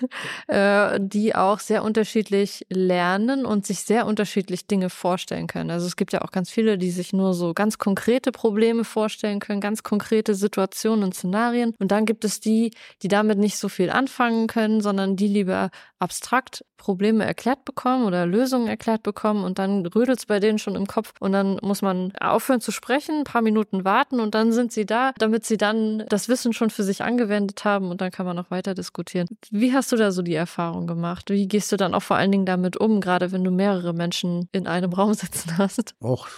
äh, die auch sehr unterschiedlich lernen und sich sehr unterschiedlich Dinge vorstellen können. Also es gibt ja auch ganz viele, die sich nur so ganz konkrete Probleme vorstellen können, ganz konkrete Situationen und Szenarien. Und dann gibt es die, die damit nicht so viel anfangen können, sondern die lieber abstrakt Probleme erklärt bekommen oder Lösungen erklärt bekommen und dann rödelt es bei denen schon im Kopf und dann muss man aufhören zu sprechen, ein paar Minuten warten und dann sind sie da, damit sie dann das Wissen schon für sich angewendet haben und dann kann man noch weiter diskutieren. Wie hast du da so die Erfahrung gemacht? Wie gehst du dann auch vor allen Dingen damit um, gerade wenn du mehrere Menschen in einem Raum sitzen hast? Auch,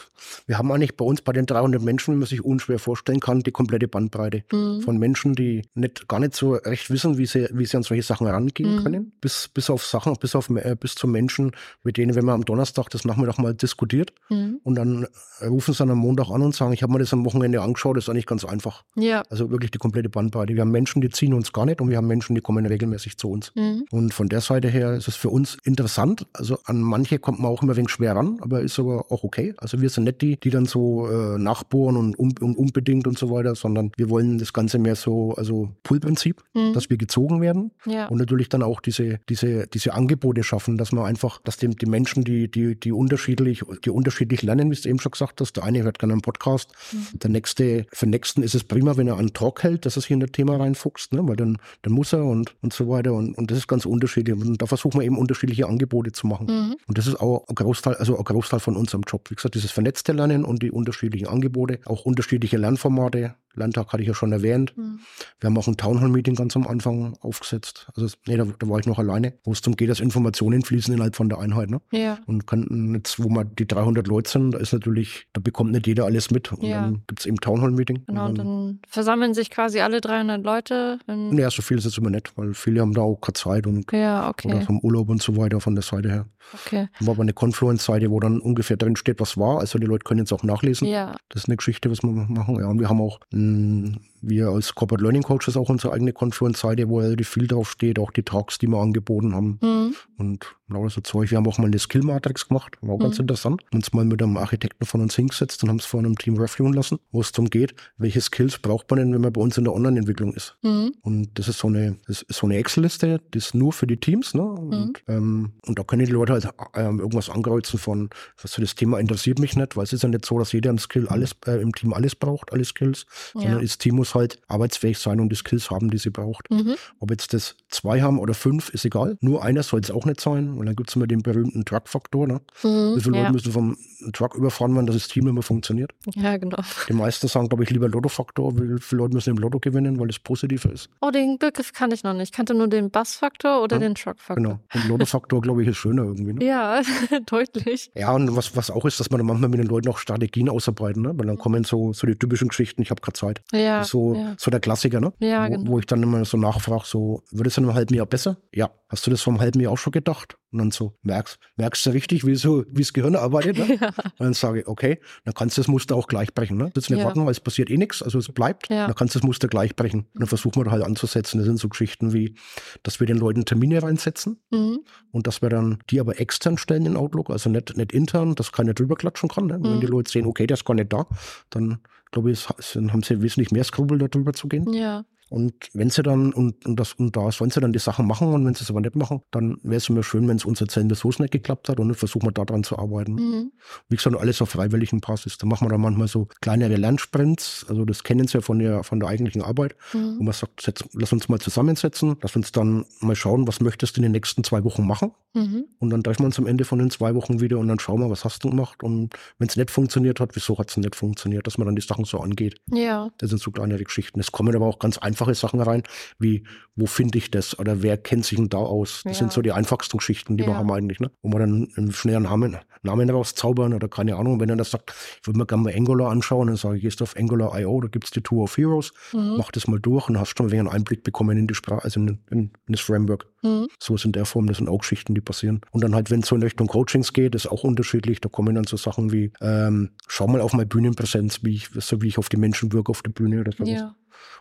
wir haben eigentlich bei uns bei den 300 Menschen, wie man sich unschwer vorstellen kann, die komplette Bandbreite mhm. von Menschen, die nicht, gar nicht so recht wissen, wie sie, wie sie an solche Sachen herangehen mhm. können, bis, bis auf Sachen, bis bis, auf, äh, bis zu Menschen, mit denen, wenn man am Donnerstag das Nachmittag mal diskutiert mhm. und dann rufen sie dann am Montag an und sagen, ich habe mir das am Wochenende angeschaut, das ist eigentlich ganz einfach. Ja. Also wirklich die komplette Bandbreite. Wir haben Menschen, die ziehen uns gar nicht und wir haben Menschen, die kommen regelmäßig zu uns. Mhm. Und von der Seite her ist es für uns interessant. Also an manche kommt man auch immer ein wenig schwer ran, aber ist aber auch okay. Also wir sind nicht die, die dann so äh, nachbohren und, um, und unbedingt und so weiter, sondern wir wollen das Ganze mehr so, also Pull-Prinzip, mhm. dass wir gezogen werden ja. und natürlich dann auch diese, diese, diese Angebote schaffen, dass man einfach, dass die, die Menschen, die, die, die unterschiedlich, die unterschiedlich lernen, wie du eben schon gesagt hast, der eine hört gerne einen Podcast, mhm. der nächste, für den nächsten ist es prima, wenn er einen Talk hält, dass er sich in das Thema reinfuchst, ne? weil dann, dann muss er und, und so weiter und, und das ist ganz unterschiedlich und da versuchen wir eben unterschiedliche Angebote zu machen. Mhm. Und das ist auch ein Großteil, also ein Großteil von unserem Job. Wie gesagt, dieses vernetzte Lernen und die unterschiedlichen Angebote, auch unterschiedliche Lernformate, Landtag hatte ich ja schon erwähnt. Mhm. Wir haben auch ein Townhall-Meeting ganz am Anfang aufgesetzt. Also, nee, da, da, war ich noch alleine, wo es darum geht, dass Informationen fließen innerhalb von der Einheit. Ne? Ja. Und könnten jetzt, wo wir die 300 Leute sind, da ist natürlich, da bekommt nicht jeder alles mit. Und ja. dann gibt es eben Townhall-Meeting. Genau, und dann, dann, versammeln sich quasi alle 300 Leute. Ja, so viel ist es immer nicht, weil viele haben da auch keine Zeit und ja, okay. oder vom Urlaub und so weiter von der Seite her. Okay. War aber eine Confluence-Seite, wo dann ungefähr drin steht, was war. Also die Leute können jetzt auch nachlesen. Ja. Das ist eine Geschichte, was wir machen. Ja, und wir haben auch ein 嗯 wir als Corporate Learning Coaches auch unsere eigene Confluence-Seite, wo relativ viel drauf steht, auch die Talks, die wir angeboten haben. Mhm. Und genau so Zeug. Wir haben auch mal eine Skill-Matrix gemacht, war auch mhm. ganz interessant. Uns mal mit einem Architekten von uns hingesetzt und haben es vor einem Team reviewen lassen, wo es darum geht, welche Skills braucht man denn, wenn man bei uns in der Online-Entwicklung ist. Mhm. Und das ist so eine, das ist so eine Excel-Liste, die ist nur für die Teams. Ne? Und, mhm. ähm, und da können die Leute halt äh, irgendwas ankreuzen von, was für das Thema interessiert mich nicht, weil es ist ja nicht so, dass jeder im Skill alles, äh, im Team alles braucht, alle Skills, ja. sondern das Team muss muss halt arbeitsfähig sein und die Skills haben, die sie braucht. Mhm. Ob jetzt das zwei haben oder fünf, ist egal. Nur einer soll es auch nicht sein. Und dann gibt es immer den berühmten Truck-Faktor. Ne? Mhm, Wie viele ja. Leute müssen vom Truck überfahren werden, dass das Team immer funktioniert? Ja, genau. Die meisten sagen, glaube ich, lieber Lotto-Faktor. Wie viele Leute müssen im Lotto gewinnen, weil es positiver ist? Oh, den Begriff kann ich noch nicht. Ich kannte nur den Bass-Faktor oder ja, den Truck-Faktor. Genau. Und Lotto-Faktor, glaube ich, ist schöner irgendwie. Ne? Ja, deutlich. Ja, und was, was auch ist, dass man dann manchmal mit den Leuten auch Strategien ausarbeiten. Ne? Weil dann kommen so, so die typischen Geschichten, ich habe keine Zeit. Ja. So ja. so, der Klassiker, ne? Ja, wo, genau. wo ich dann immer so nachfrage, so, wird es in einem halben Jahr besser? Ja. Hast du das vor einem halben Jahr auch schon gedacht? Und dann so, merkst, merkst du richtig, wie so, wie das Gehirn arbeitet? Ne? Ja. Und dann sage ich, okay, dann kannst du das Muster auch gleich brechen. Ne? Jetzt nicht ja. warten, weil es passiert eh nichts, also es bleibt. Ja. Dann kannst du das Muster gleich brechen. Und dann versuchen wir halt anzusetzen. Das sind so Geschichten wie, dass wir den Leuten Termine reinsetzen mhm. und dass wir dann die aber extern stellen in Outlook, also nicht, nicht intern, dass keiner drüber klatschen kann. Ne? Mhm. Wenn die Leute sehen, okay, der ist gar nicht da, dann glaube ich, haben sie wesentlich mehr Skrupel darüber zu gehen. Ja. Und wenn sie dann, und, und, das, und da sollen sie dann die Sachen machen und wenn sie es aber nicht machen, dann wäre es mir schön, wenn es uns erzählen, dass so nicht geklappt hat und dann versuchen wir daran zu arbeiten. Mhm. Wie gesagt, alles auf freiwilligen Basis. Da machen wir dann manchmal so kleinere Lernsprints, also das kennen sie ja von der, von der eigentlichen Arbeit, mhm. wo man sagt, setz, lass uns mal zusammensetzen, lass uns dann mal schauen, was möchtest du in den nächsten zwei Wochen machen. Mhm. Und dann treffen wir uns am Ende von den zwei Wochen wieder und dann schauen wir, was hast du gemacht und wenn es nicht funktioniert hat, wieso hat es nicht funktioniert, dass man dann die Sachen so angeht. Ja. Das sind so kleinere Geschichten. Es kommen aber auch ganz einfach einfache Sachen rein, wie wo finde ich das oder wer kennt sich denn da aus? Das Ja. sind so die einfachsten Geschichten, die Ja. wir haben eigentlich, ne? Wo man dann einen schnellen Namen, Namen rauszaubern oder keine Ahnung, wenn er das sagt, ich würde mir gerne mal Angular anschauen, dann sage ich, gehst du auf Angular.io, da gibt es die Tour of Heroes, Mhm. mach das mal durch und hast schon einen Einblick bekommen in die Sprache, also in, in, in das Framework. Mhm. So ist in der Form, das sind auch Geschichten, die passieren. Und dann halt, wenn es so in Richtung Coachings geht, ist auch unterschiedlich. Da kommen dann so Sachen wie, ähm, schau mal auf meine Bühnenpräsenz, wie ich, so wie ich auf die Menschen wirke auf der Bühne oder sowas. Ja.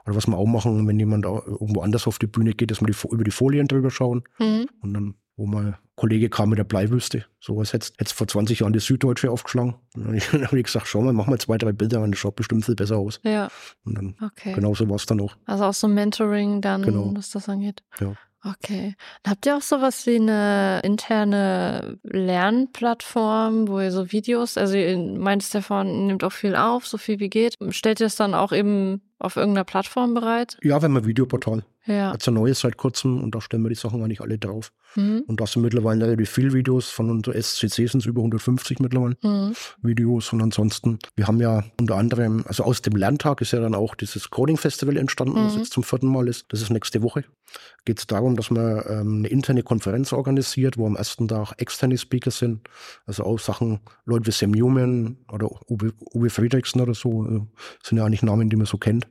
Oder was wir auch machen, wenn jemand irgendwo anders auf die Bühne geht, dass wir die, über die Folien drüber schauen. Mhm. Und dann, wo mal ein Kollege kam mit der Bleiwüste, sowas hätte es vor 20 Jahren die Süddeutsche aufgeschlagen. Und dann habe ich, dann gesagt, schau mal, mach mal zwei, drei Bilder an, das schaut bestimmt viel besser aus. Ja, Und dann, okay. genau so war es dann auch. Also auch so Mentoring dann, Genau. was das angeht. Ja. Okay. Habt ihr auch sowas wie eine interne Lernplattform, wo ihr so Videos, also ihr meintest ja vorhin, nehmt auch viel auf, so viel wie geht. Stellt ihr es dann auch eben auf irgendeiner Plattform bereit? Ja, haben ein Videoportal. Ja. Jetzt ein neues seit kurzem und da stellen wir die Sachen eigentlich alle drauf. Mhm. Und da sind mittlerweile relativ viele Videos. Von unserer SCC sind es über 150 mittlerweile Mhm. Videos. Und ansonsten, wir haben ja unter anderem, also aus dem Lerntag ist ja dann auch dieses Coding Festival entstanden, das Mhm. jetzt zum vierten Mal ist. Das ist nächste Woche. Geht es darum, dass man ähm, eine interne Konferenz organisiert, wo am ersten Tag externe Speaker sind. Also auch Sachen, Leute wie Sam Newman oder Uwe, Uwe Friedrichsen oder so, äh, sind ja eigentlich Namen, die man so kennt.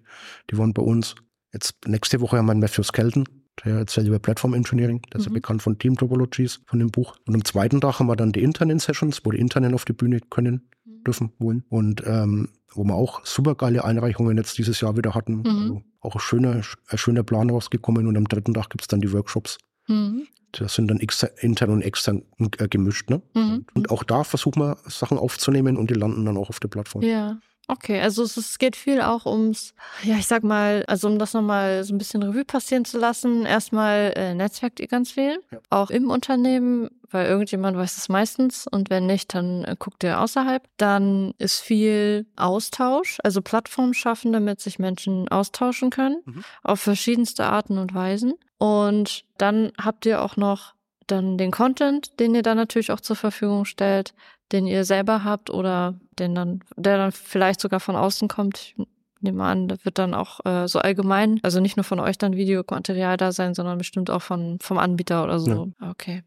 Die waren bei uns. Jetzt nächste Woche haben wir einen Matthew Skelton, der erzählt über Platform Engineering. Der ist ja Mhm. bekannt von Team Topologies, von dem Buch. Und am zweiten Tag haben wir dann die internen Sessions, wo die internen auf die Bühne können, dürfen, wollen. Und ähm, wo wir auch super geile Einreichungen jetzt dieses Jahr wieder hatten. Mhm. Also auch ein schöner, ein schöner Plan rausgekommen. Und am dritten Tag gibt's dann die Workshops. Mhm. Das sind dann intern und extern äh, gemischt. Ne? Mhm. Und auch da versuchen wir Sachen aufzunehmen und die landen dann auch auf der Plattform. Ja. Okay, also es, es geht viel auch ums, ja, ich sag mal, also um das nochmal so ein bisschen Revue passieren zu lassen. Erstmal äh, netzwerkt ihr ganz viel, Ja. auch im Unternehmen, weil irgendjemand weiß es meistens und wenn nicht, dann äh, guckt ihr außerhalb. Dann ist viel Austausch, also Plattformen schaffen, damit sich Menschen austauschen können, Mhm. auf verschiedenste Arten und Weisen. Und dann habt ihr auch noch dann den Content, den ihr dann natürlich auch zur Verfügung stellt, den ihr selber habt oder den dann, der dann vielleicht sogar von außen kommt. Ich nehme an, da wird dann auch äh, so allgemein, also nicht nur von euch dann Videomaterial da sein, sondern bestimmt auch von vom Anbieter oder so. Okay.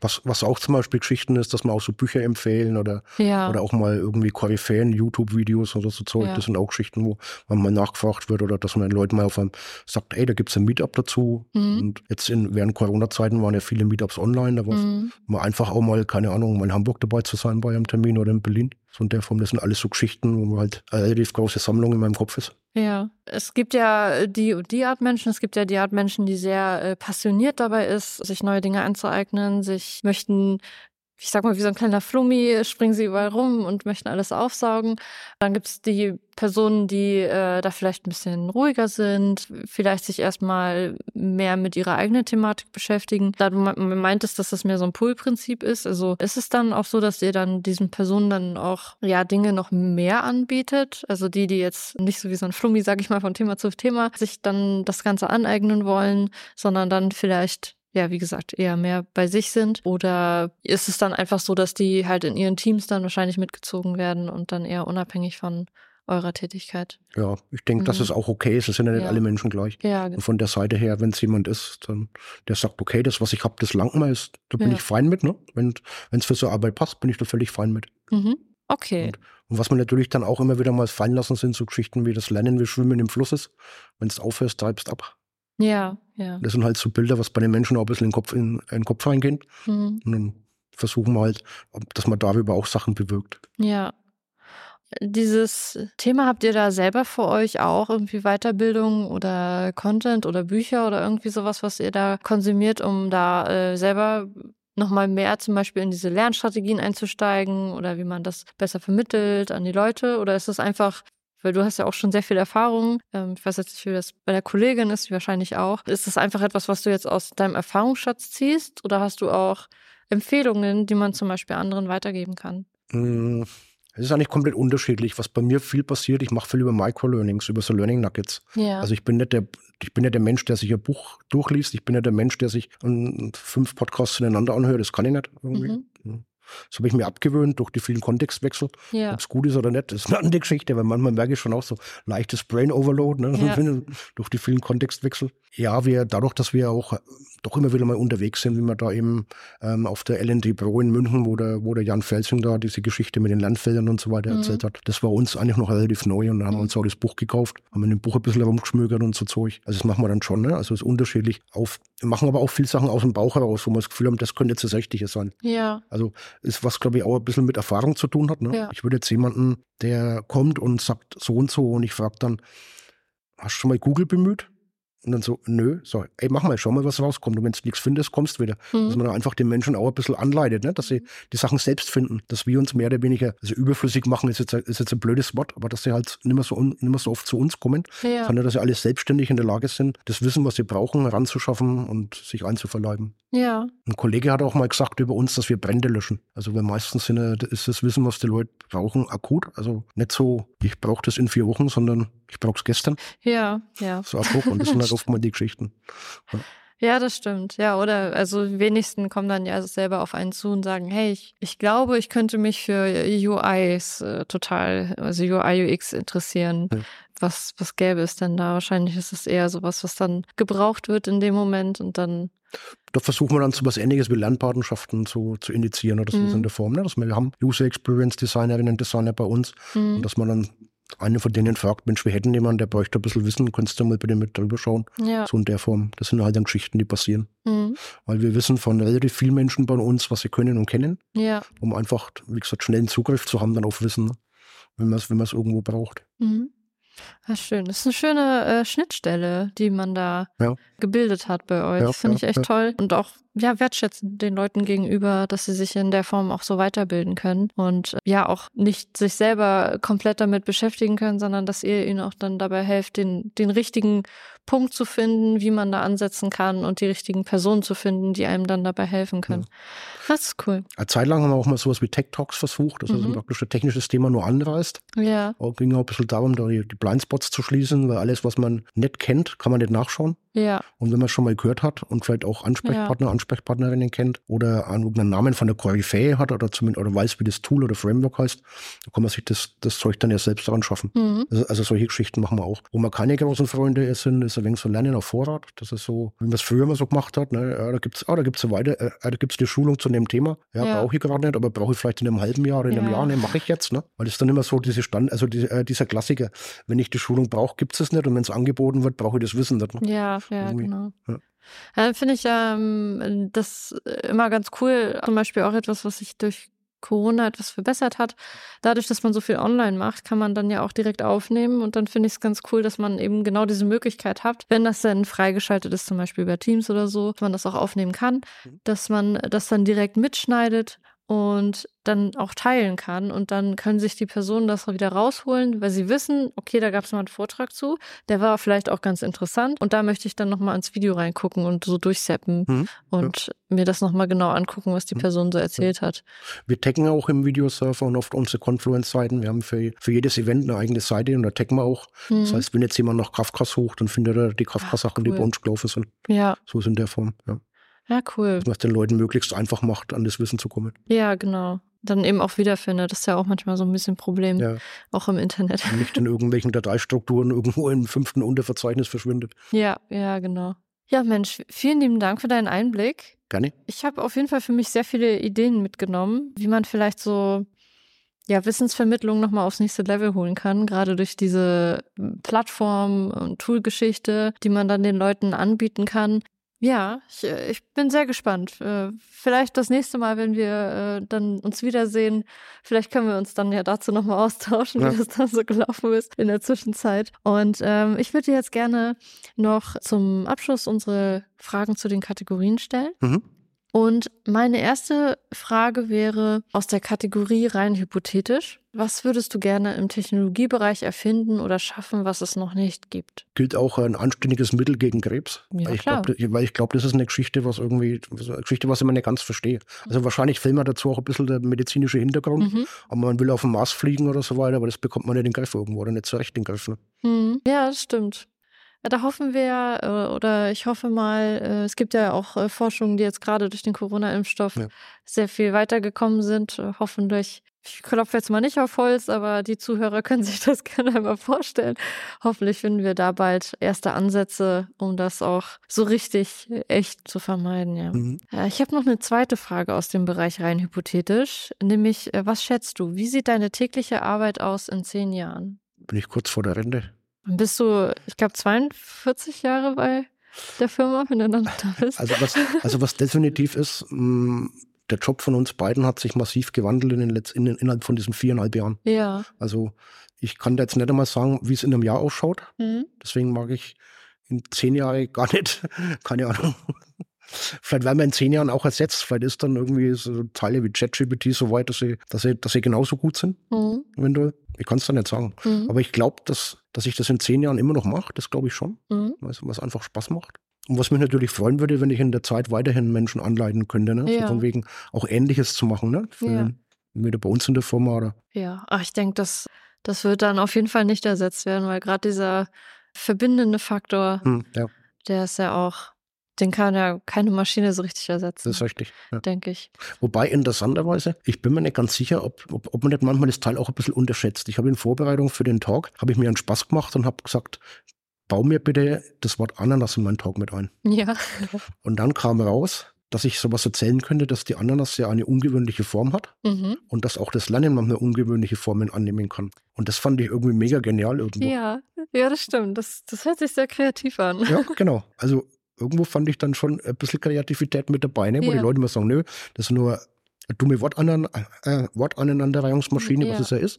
Was, was auch zum Beispiel Geschichten ist, dass wir auch so Bücher empfehlen oder, Ja. oder auch mal irgendwie Koryphäen, YouTube-Videos oder so Zeug. Ja. Das sind auch Geschichten, wo man mal nachgefragt wird oder dass man den Leuten mal auf einem sagt, ey, da gibt's ein Meetup dazu. Mhm. Und jetzt in, während Corona-Zeiten waren ja viele Meetups online. Da war Mhm. mal einfach auch mal, keine Ahnung, mal in Hamburg dabei zu sein bei einem Termin oder in Berlin. So in der Form, das sind alles so Geschichten, wo halt eine relativ große Sammlung in meinem Kopf ist. Ja, es gibt ja die und die Art Menschen. Es gibt ja die Art Menschen, die sehr äh, passioniert dabei ist, sich neue Dinge anzueignen, sich möchten, ich sag mal, wie so ein kleiner Flummi, springen sie überall rum und möchten alles aufsaugen. Dann gibt's die Personen, die äh, da vielleicht ein bisschen ruhiger sind, vielleicht sich erstmal mehr mit ihrer eigenen Thematik beschäftigen. Da du me- meintest, dass das mehr so ein Pool-Prinzip ist. Also ist es dann auch so, dass ihr dann diesen Personen dann auch ja Dinge noch mehr anbietet? Also die, die jetzt nicht so wie so ein Flummi, sag ich mal, von Thema zu Thema sich dann das Ganze aneignen wollen, sondern dann vielleicht ja, wie gesagt, eher mehr bei sich sind? Oder ist es dann einfach so, dass die halt in ihren Teams dann wahrscheinlich mitgezogen werden und dann eher unabhängig von eurer Tätigkeit? Ja, ich denke, dass Mhm. es auch okay ist. Es sind ja nicht Ja. alle Menschen gleich. Ja, Und von der Seite her, wenn es jemand ist, dann, der sagt, okay, das, was ich habe, das langt mir, ist, da bin Ja. ich fein mit. Ne? Wenn es für so Arbeit passt, bin ich da völlig fein mit. mhm. okay. Und was man natürlich dann auch immer wieder mal fallen lassen, sind so Geschichten wie das Lernen wie Schwimmen im Fluss ist. Wenn du aufhörst, treibst ab. Ja, ja. Das sind halt so Bilder, was bei den Menschen auch ein bisschen in den Kopf, in, in den Kopf reingehen. Mhm. Und dann versuchen wir halt, dass man darüber auch Sachen bewirkt. Ja. Dieses Thema habt ihr da selber für euch auch irgendwie Weiterbildung oder Content oder Bücher oder irgendwie sowas, was ihr da konsumiert, um da äh, selber nochmal mehr zum Beispiel in diese Lernstrategien einzusteigen oder wie man das besser vermittelt an die Leute? Oder ist es einfach, weil du hast ja auch schon sehr viel Erfahrung, ähm, ich weiß jetzt nicht, wie das bei der Kollegin ist, wahrscheinlich auch. Ist das einfach etwas, was du jetzt aus deinem Erfahrungsschatz ziehst oder hast du auch Empfehlungen, die man zum Beispiel anderen weitergeben kann? Mm, Es ist eigentlich komplett unterschiedlich. Was bei mir viel passiert, ich mache viel über Microlearnings, über so Learning Nuggets. Ja. Also ich bin nicht der, ich bin nicht der Mensch, der sich ein Buch durchliest. Ich bin nicht der Mensch, der sich ähm, fünf Podcasts ineinander anhört. Das kann ich nicht. Irgendwie. Mhm. Das habe ich mir abgewöhnt durch die vielen Kontextwechsel. Ja. Ob es gut ist oder nicht, ist eine andere Geschichte, weil manchmal merke ich schon auch so leichtes Brain Overload ne? Ja. durch die vielen Kontextwechsel. Ja, wir dadurch, dass wir auch doch immer wieder mal unterwegs sind, wie wir da eben ähm, auf der LND Pro in München, wo der, wo der Jan Felsing da diese Geschichte mit den Landfeldern und so weiter Mhm. erzählt hat. Das war uns eigentlich noch relativ neu und dann haben wir uns auch das Buch gekauft, haben in dem Buch ein bisschen rumgeschmögert und so Zeug. Also das machen wir dann schon, ne? Also es ist unterschiedlich. Auf, wir machen aber auch viel Sachen aus dem Bauch heraus, wo wir das Gefühl haben, das könnte jetzt das Richtige sein. Ja. Also ist was, glaube ich, auch ein bisschen mit Erfahrung zu tun hat. Ne? Ja. Ich würde jetzt jemanden, der kommt und sagt so und so und ich frage dann, hast du schon mal Google bemüht? Und dann so, nö, so, ey, mach mal, schau mal, was rauskommt. Und wenn du nichts findest, kommst wieder. Dass Mhm. man da einfach den Menschen auch ein bisschen anleitet, ne? dass sie die Sachen selbst finden. Dass wir uns mehr oder weniger, also überflüssig machen, ist jetzt, ein- ist jetzt ein blödes Wort, aber dass sie halt nicht mehr so, nicht mehr so oft zu uns kommen, Ja. sondern dass sie alle selbstständig in der Lage sind, das Wissen, was sie brauchen, ranzuschaffen und sich einzuverleiben. Ja. Ein Kollege hat auch mal gesagt über uns, dass wir Brände löschen. Also weil meistens sind, ja- ist das Wissen, was die Leute brauchen, akut. Also nicht so, ich brauche das in vier Wochen, sondern ich brauche es gestern. Ja. Ja. So hoc. Und das sind halt oft mal die Geschichten. Ja, das stimmt. Ja, oder also wenigsten kommen dann ja selber auf einen zu und sagen, hey, ich, ich glaube, ich könnte mich für UIs äh, total, also UI, UX interessieren. Ja. Was, was gäbe es denn da? Wahrscheinlich ist es eher sowas, was dann gebraucht wird in dem Moment und dann, Da versuchen wir dann so was Ähnliches wie Lernpatenschaften zu, zu initiieren oder so Mhm. in der Form. Ne? Dass wir, wir haben User Experience Designerinnen und Designer bei uns hm, und dass man dann einen von denen fragt, Mensch, wir hätten jemanden, der bräuchte ein bisschen Wissen, kannst du mal bitte mit drüber schauen? ja. So in der Form. Das sind halt dann Geschichten, die passieren. hm, Weil wir wissen von relativ vielen Menschen bei uns, was sie können und kennen. ja. um einfach, wie gesagt, schnellen Zugriff zu haben dann auf Wissen, ne? wenn man es wenn man's irgendwo braucht. Mhm. Ja, schön. Das ist eine schöne äh, Schnittstelle, die man da Ja. gebildet hat bei euch. Ja, Finde ich echt toll. Und auch ja, wertschätzend den Leuten gegenüber, dass sie sich in der Form auch so weiterbilden können. Und äh, ja, auch nicht sich selber komplett damit beschäftigen können, sondern dass ihr ihnen auch dann dabei helft, den, den richtigen Punkt zu finden, wie man da ansetzen kann und die richtigen Personen zu finden, die einem dann dabei helfen können. Das ist cool. Eine Zeit lang haben wir auch mal sowas wie Tech Talks versucht, das also Mhm. praktisch ein technisches Thema nur anreißt. Ja, Auch ging auch ein bisschen darum, da die, Blindspots zu schließen, weil alles, was man nicht kennt, kann man nicht nachschauen. ja, Und wenn man schon mal gehört hat und vielleicht auch Ansprechpartner, Ansprechpartnerinnen kennt oder an irgendeinen Namen von der Koryphäe hat oder zumindest oder weiß, wie das Tool oder Framework heißt, dann kann man sich das, das Zeug dann ja selbst daran schaffen. mhm. Also, also solche Geschichten machen wir auch. Wo wir keine großen Freunde sind, ist ein wenig so Lernen auf Vorrat. Das ist so, wie man es früher mal so gemacht hat. Ne? Ja, da gibt's, ah, da gibt's eine weiter, äh, da gibt's die Schulung zu dem Thema. Ja, Ja. brauche ich gerade nicht, aber brauche ich vielleicht in einem halben Jahr oder in einem Ja. Jahr, ne, mache ich jetzt, ne? Weil das ist dann immer so diese Stand, also die, äh, dieser Klassiker, wenn ich die Schulung brauche, gibt's es nicht und wenn es angeboten wird, brauche ich das Wissen nicht. Ne? Ja, ja, Irgendwie, genau. ja. Ja, Finde ich ähm, das immer ganz cool. Zum Beispiel auch etwas, was sich durch Corona etwas verbessert hat. Dadurch, dass man so viel online macht, kann man dann ja auch direkt aufnehmen. Und dann finde ich es ganz cool, dass man eben genau diese Möglichkeit hat, wenn das dann freigeschaltet ist, zum Beispiel über Teams oder so, dass man das auch aufnehmen kann, Mhm. dass man das dann direkt mitschneidet und dann auch teilen kann. Und dann können sich die Personen das wieder rausholen, weil sie wissen, okay, da gab es mal einen Vortrag zu, der war vielleicht auch ganz interessant. Und da möchte ich dann nochmal ins Video reingucken und so durchseppen Mhm. und mir das nochmal genau angucken, was die Mhm. Person so erzählt hat. Wir taggen auch im Videosurfer und oft unsere Confluence-Seiten. Wir haben für, für jedes Event eine eigene Seite und da taggen wir auch. Das Mhm. heißt, wenn jetzt jemand nach Kafka sucht, dann findet er die Kafka-Sachen, die cool. bei uns gelaufen sind. Ja, So ist in der Form. Ja. Ja, cool. Was den Leuten möglichst einfach macht, an das Wissen zu kommen. Ja, genau. Dann eben auch wiederfindet. Das ist ja auch manchmal so ein bisschen ein Problem, Ja. auch im Internet. Und nicht in irgendwelchen Dateistrukturen irgendwo im fünften Unterverzeichnis verschwindet. Ja, ja, genau. Ja, Mensch, vielen lieben Dank für deinen Einblick. Gerne. Ich habe auf jeden Fall für mich sehr viele Ideen mitgenommen, wie man vielleicht so ja, Wissensvermittlung nochmal aufs nächste Level holen kann, gerade durch diese Plattform- und Toolgeschichte, die man dann den Leuten anbieten kann. Ja, ich, äh, ich bin sehr gespannt. Äh, Vielleicht das nächste Mal, wenn wir äh, dann uns wiedersehen, vielleicht können wir uns dann ja dazu nochmal austauschen, Ja. wie das dann so gelaufen ist in der Zwischenzeit. Und ähm, ich würde jetzt gerne noch zum Abschluss unsere Fragen zu den Kategorien stellen. Mhm. Und meine erste Frage wäre aus der Kategorie rein hypothetisch. Was würdest du gerne im Technologiebereich erfinden oder schaffen, was es noch nicht gibt? Gilt auch ein anständiges Mittel gegen Krebs. Ja, weil ich klar. glaube, weil ich glaube, das ist eine Geschichte, was irgendwie, eine Geschichte, was ich immer nicht ganz verstehe. Also wahrscheinlich fehlt mir dazu auch ein bisschen der medizinische Hintergrund. Mhm. Aber man will auf den Mars fliegen oder so weiter, aber das bekommt man nicht in den Griff irgendwo oder nicht so recht in den Griff. Ne? Mhm. Ja, das stimmt. da hoffen wir, äh, oder ich hoffe mal, äh, es gibt ja auch äh, Forschungen, die jetzt gerade durch den Corona-Impfstoff ja. sehr viel weitergekommen sind. Hoffentlich ich klopfe jetzt mal nicht auf Holz, aber die Zuhörer können sich das gerne einmal vorstellen. Hoffentlich finden wir da bald erste Ansätze, um das auch so richtig echt zu vermeiden. Ja. Mhm. Ich habe noch eine zweite Frage aus dem Bereich rein hypothetisch, nämlich äh, was schätzt du? Wie sieht deine tägliche Arbeit aus in zehn Jahren? Bin ich kurz vor der Rente. Bist du, ich glaube, 42 Jahre bei der Firma, wenn du dann da bist? Also was, also was definitiv ist, mh, mm, der Job von uns beiden hat sich massiv gewandelt in den Letz in, innerhalb von diesen viereinhalb Jahren. Ja. Also ich kann da jetzt nicht einmal sagen, wie es in einem Jahr ausschaut. Mhm. Deswegen mag ich in zehn Jahren gar nicht, keine Ahnung. Vielleicht werden wir in zehn Jahren auch ersetzt. Vielleicht ist dann irgendwie so Teile wie ChatGPT so weit, dass sie, dass sie, dass sie genauso gut sind. Mhm. Eventuell. Ich kann es da nicht sagen. Mhm. Aber ich glaube, dass, dass ich das in zehn Jahren immer noch mache. Das glaube ich schon. Mhm. Was einfach Spaß macht. Und was mich natürlich freuen würde, wenn ich in der Zeit weiterhin Menschen anleiten könnte, ne? Ja. So von wegen auch Ähnliches zu machen, ne? Für ja. wieder bei uns in der Firma, oder? Ja, ach, ich denke, das, das wird dann auf jeden Fall nicht ersetzt werden, weil gerade dieser verbindende Faktor, hm, ja. der ist ja auch, den kann ja keine Maschine so richtig ersetzen. Das ist richtig. Ja. Denke ich. Wobei interessanterweise, ich bin mir nicht ganz sicher, ob, ob, ob man nicht manchmal das Teil auch ein bisschen unterschätzt. Ich habe in Vorbereitung für den Talk, habe ich mir einen Spaß gemacht und habe gesagt, bau mir bitte das Wort Ananas in meinen Talk mit ein. Ja. Und dann kam raus, dass ich sowas erzählen könnte, dass die Ananas ja eine ungewöhnliche Form hat mhm. und dass auch das Lernen manchmal ungewöhnliche Formen annehmen kann. Und das fand ich irgendwie mega genial irgendwo. Ja, ja, das stimmt. Das, das hört sich sehr kreativ an. Ja, genau. Also irgendwo fand ich dann schon ein bisschen Kreativität mit dabei, ne? wo ja. die Leute immer sagen, nö, das ist nur eine dumme Wortanein äh, Wortaneinanderreihungsmaschine, ja. was es ja ist.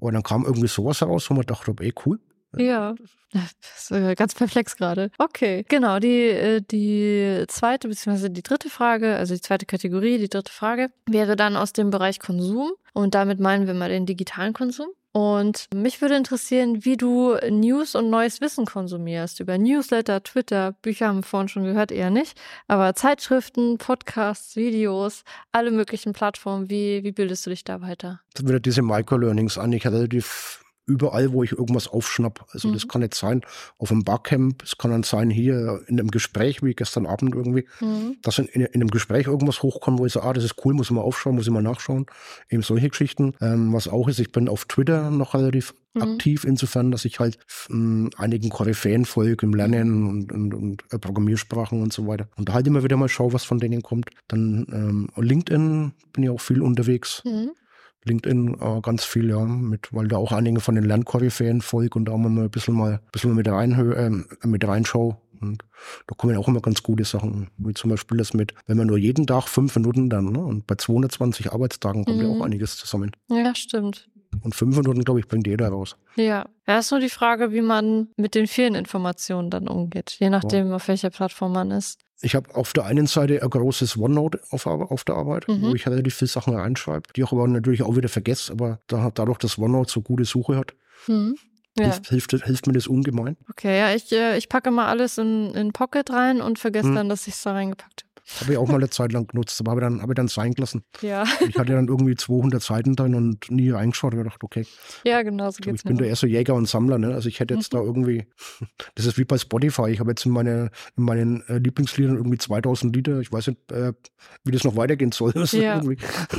Aber dann kam irgendwie sowas heraus, wo man dachte, ey, cool. Ja. Das ist ganz perplex gerade. Okay, genau. Die, äh, die zweite bzw. die dritte Frage, also die zweite Kategorie, die dritte Frage, wäre dann aus dem Bereich Konsum. Und damit meinen wir mal den digitalen Konsum. Und mich würde interessieren, wie du News und neues Wissen konsumierst. Über Newsletter, Twitter, Bücher haben wir vorhin schon gehört, eher nicht. Aber Zeitschriften, Podcasts, Videos, alle möglichen Plattformen. Wie, wie bildest du dich da weiter? Wieder diese Microlearnings an. Ich relativ überall, wo ich irgendwas aufschnapp. Also mhm. das kann jetzt sein auf einem Barcamp, es kann dann sein hier in einem Gespräch, wie gestern Abend irgendwie, mhm. dass in, in, in, einem Gespräch irgendwas hochkommt, wo ich sage, ah, das ist cool, muss ich mal aufschauen, muss ich mal nachschauen. Eben solche Geschichten. Ähm, was auch ist, ich bin auf Twitter noch relativ mhm. aktiv, insofern, dass ich halt ähm, einigen Koryphäen folge im Lernen und, und, und äh, Programmiersprachen und so weiter. Und da halt immer wieder mal schaue, was von denen kommt. Dann ähm, LinkedIn bin ich auch viel unterwegs. Mhm. LinkedIn äh, ganz viel, ja, mit, weil da auch einige von den Lernkoryphäen folgen und da mal ein bisschen mal, ein bisschen mal mit, rein, äh, mit reinschaue. Und da kommen auch immer ganz gute Sachen, wie zum Beispiel das mit, wenn man nur jeden Tag fünf Minuten dann, ne, und bei 220 Arbeitstagen kommt mhm. ja auch einiges zusammen. Ja, stimmt. Und fünf Minuten, glaube ich, bringt jeder raus. Ja. Ja, ist nur die Frage, wie man mit den vielen Informationen dann umgeht, je nachdem, ja. auf welcher Plattform man ist. Ich habe auf der einen Seite ein großes OneNote auf, auf der Arbeit, mhm. wo ich relativ viele Sachen reinschreibe, die ich aber natürlich auch wieder vergesse, aber da, dadurch, dass OneNote so gute Suche hat, mhm. ja. hilft, hilft, hilft, mir das ungemein. Okay, ja, ich, äh, ich packe mal alles in, in Pocket rein und vergesse mhm. dann, dass ich es da reingepackt habe. Habe ich auch mal eine Zeit lang genutzt, aber habe dann, hab ich dann sein gelassen. Ja. Ich hatte dann irgendwie 200 Seiten drin und nie reingeschaut und gedacht, okay. Ja, genau so geht's Ich bin da eher so Jäger und Sammler, ne? Also ich hätte jetzt mhm. da irgendwie, das ist wie bei Spotify, ich habe jetzt in, meine, in meinen äh, Lieblingsliedern irgendwie 2000 Lieder, ich weiß nicht, äh, wie das noch weitergehen soll. Ja,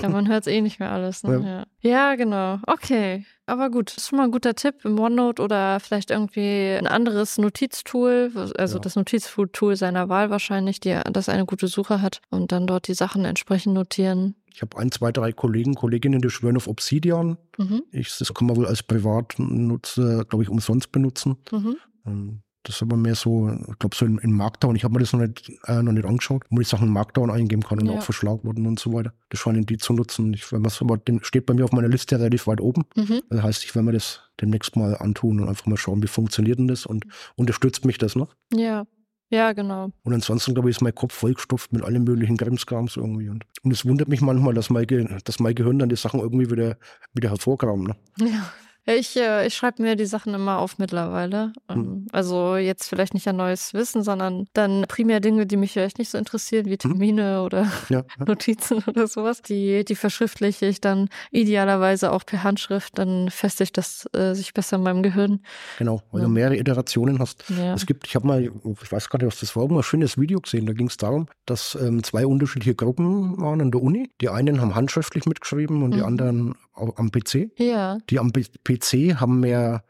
ja man hört es eh nicht mehr alles. Ne? Ja. ja, genau. Okay. Aber gut, das ist schon mal ein guter Tipp im OneNote oder vielleicht irgendwie ein anderes Notiztool, also ja. das Notiztool seiner Wahl wahrscheinlich, die, das eine gute Suche hat und dann dort die Sachen entsprechend notieren. Ich habe ein, zwei, drei Kollegen, Kolleginnen, die schwören auf Obsidian. Mhm. Ich, das kann man wohl als Privatnutzer, glaube ich, umsonst benutzen. Mhm. Ähm, das ist aber mehr so, ich glaube, so in, in, Markdown. Ich habe mir das noch nicht, äh, noch nicht angeschaut, wo ich Sachen in Markdown eingeben kann und ja. auch Verschlagworten und so weiter. Das scheinen die zu nutzen. Ich, wenn aber den steht bei mir auf meiner Liste relativ weit oben. Mhm. Das heißt, ich werde mir das demnächst mal antun und einfach mal schauen, wie funktioniert denn das und unterstützt mich das noch? Ja. Ja, genau. Und ansonsten, glaube ich, ist mein Kopf vollgestopft mit allem möglichen Krimskrams irgendwie. Und, und es wundert mich manchmal, dass mein, Ge dass mein Gehirn dann die Sachen irgendwie wieder, wieder hervorkramt. Ne? Ja. Ich, äh, ich schreibe mir die Sachen immer auf mittlerweile. Ähm, Mhm. Also jetzt vielleicht nicht an neues Wissen, sondern dann primär Dinge, die mich vielleicht nicht so interessieren, wie Termine oder Ja. Notizen oder sowas. Die, die verschriftliche ich dann idealerweise auch per Handschrift. Dann festigt das äh, sich besser in meinem Gehirn. genau. Weil Ja. du mehrere Iterationen hast. Ja. Es gibt, ich habe mal, ich weiß gar nicht, was das war, irgendein schönes Video gesehen. Da ging es darum, dass ähm, zwei unterschiedliche Gruppen waren an der Uni. Die einen haben handschriftlich mitgeschrieben und die Mhm. anderen au- am PC. Ja, Die am PC haben mehr,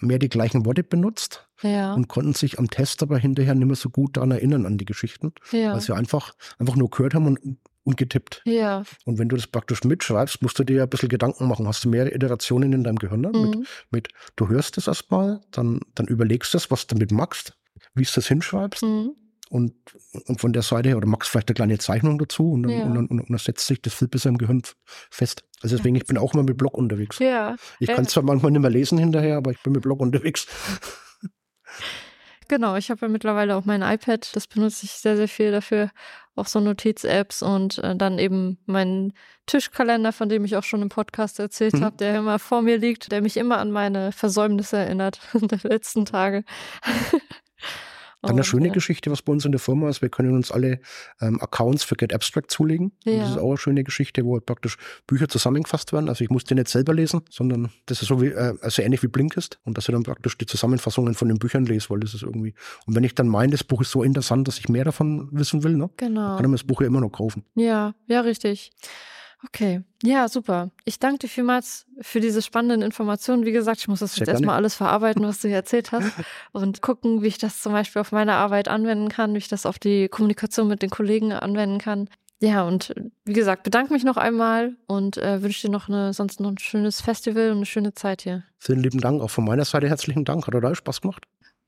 mehr die gleichen Worte benutzt ja, und konnten sich am Test aber hinterher nicht mehr so gut daran erinnern an die Geschichten, ja. weil sie einfach, einfach nur gehört haben und, und getippt. Ja, Und wenn du das praktisch mitschreibst, musst du dir ein bisschen Gedanken machen. Hast du mehrere Iterationen in deinem Gehirn? Ne? Mit, mhm. mit, du hörst es erstmal, dann, dann überlegst du es, was du damit machst, wie du das hinschreibst Mhm. Und, und von der Seite her, oder machst vielleicht eine kleine Zeichnung dazu und dann, Ja. und dann, und dann setzt sich das viel besser im Gehirn fest. Also deswegen, ich bin auch immer mit Blog unterwegs. ja. Ich kann zwar manchmal nicht mehr lesen hinterher, aber ich bin mit Blog unterwegs. Genau, ich habe ja mittlerweile auch mein iPad, das benutze ich sehr, sehr viel dafür, auch so Notiz-Apps und äh, dann eben meinen Tischkalender, von dem ich auch schon im Podcast erzählt Mhm. habe, der immer vor mir liegt, der mich immer an meine Versäumnisse erinnert der letzten Tage. Dann eine schöne äh, Geschichte, was bei uns in der Firma ist. Wir können uns alle ähm, Accounts für Get Abstract zulegen. Ja. Das ist auch eine schöne Geschichte, wo halt praktisch Bücher zusammengefasst werden. Also ich muss die nicht selber lesen, sondern das ist so wie, äh, also ähnlich wie Blinkist. Und dass ich dann praktisch die Zusammenfassungen von den Büchern lese, weil das ist irgendwie. Und wenn ich dann meine, das Buch ist so interessant, dass ich mehr davon wissen will, ne, Genau. kann ich mir das Buch ja immer noch kaufen. Ja, ja, richtig. Okay, ja, super. Ich danke dir vielmals für diese spannenden Informationen. Wie gesagt, ich muss das Sehr jetzt erstmal alles verarbeiten, was du hier erzählt hast und gucken, wie ich das zum Beispiel auf meine Arbeit anwenden kann, wie ich das auf die Kommunikation mit den Kollegen anwenden kann. Ja, und wie gesagt, bedanke mich noch einmal und äh, wünsche dir noch eine, sonst noch ein schönes Festival und eine schöne Zeit hier. Vielen lieben Dank. Auch von meiner Seite herzlichen Dank. Hat total Spaß gemacht.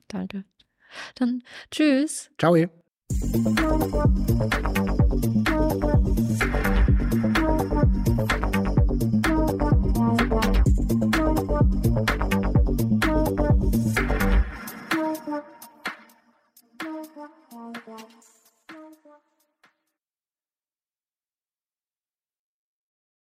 Danke. Dann tschüss. Ciao.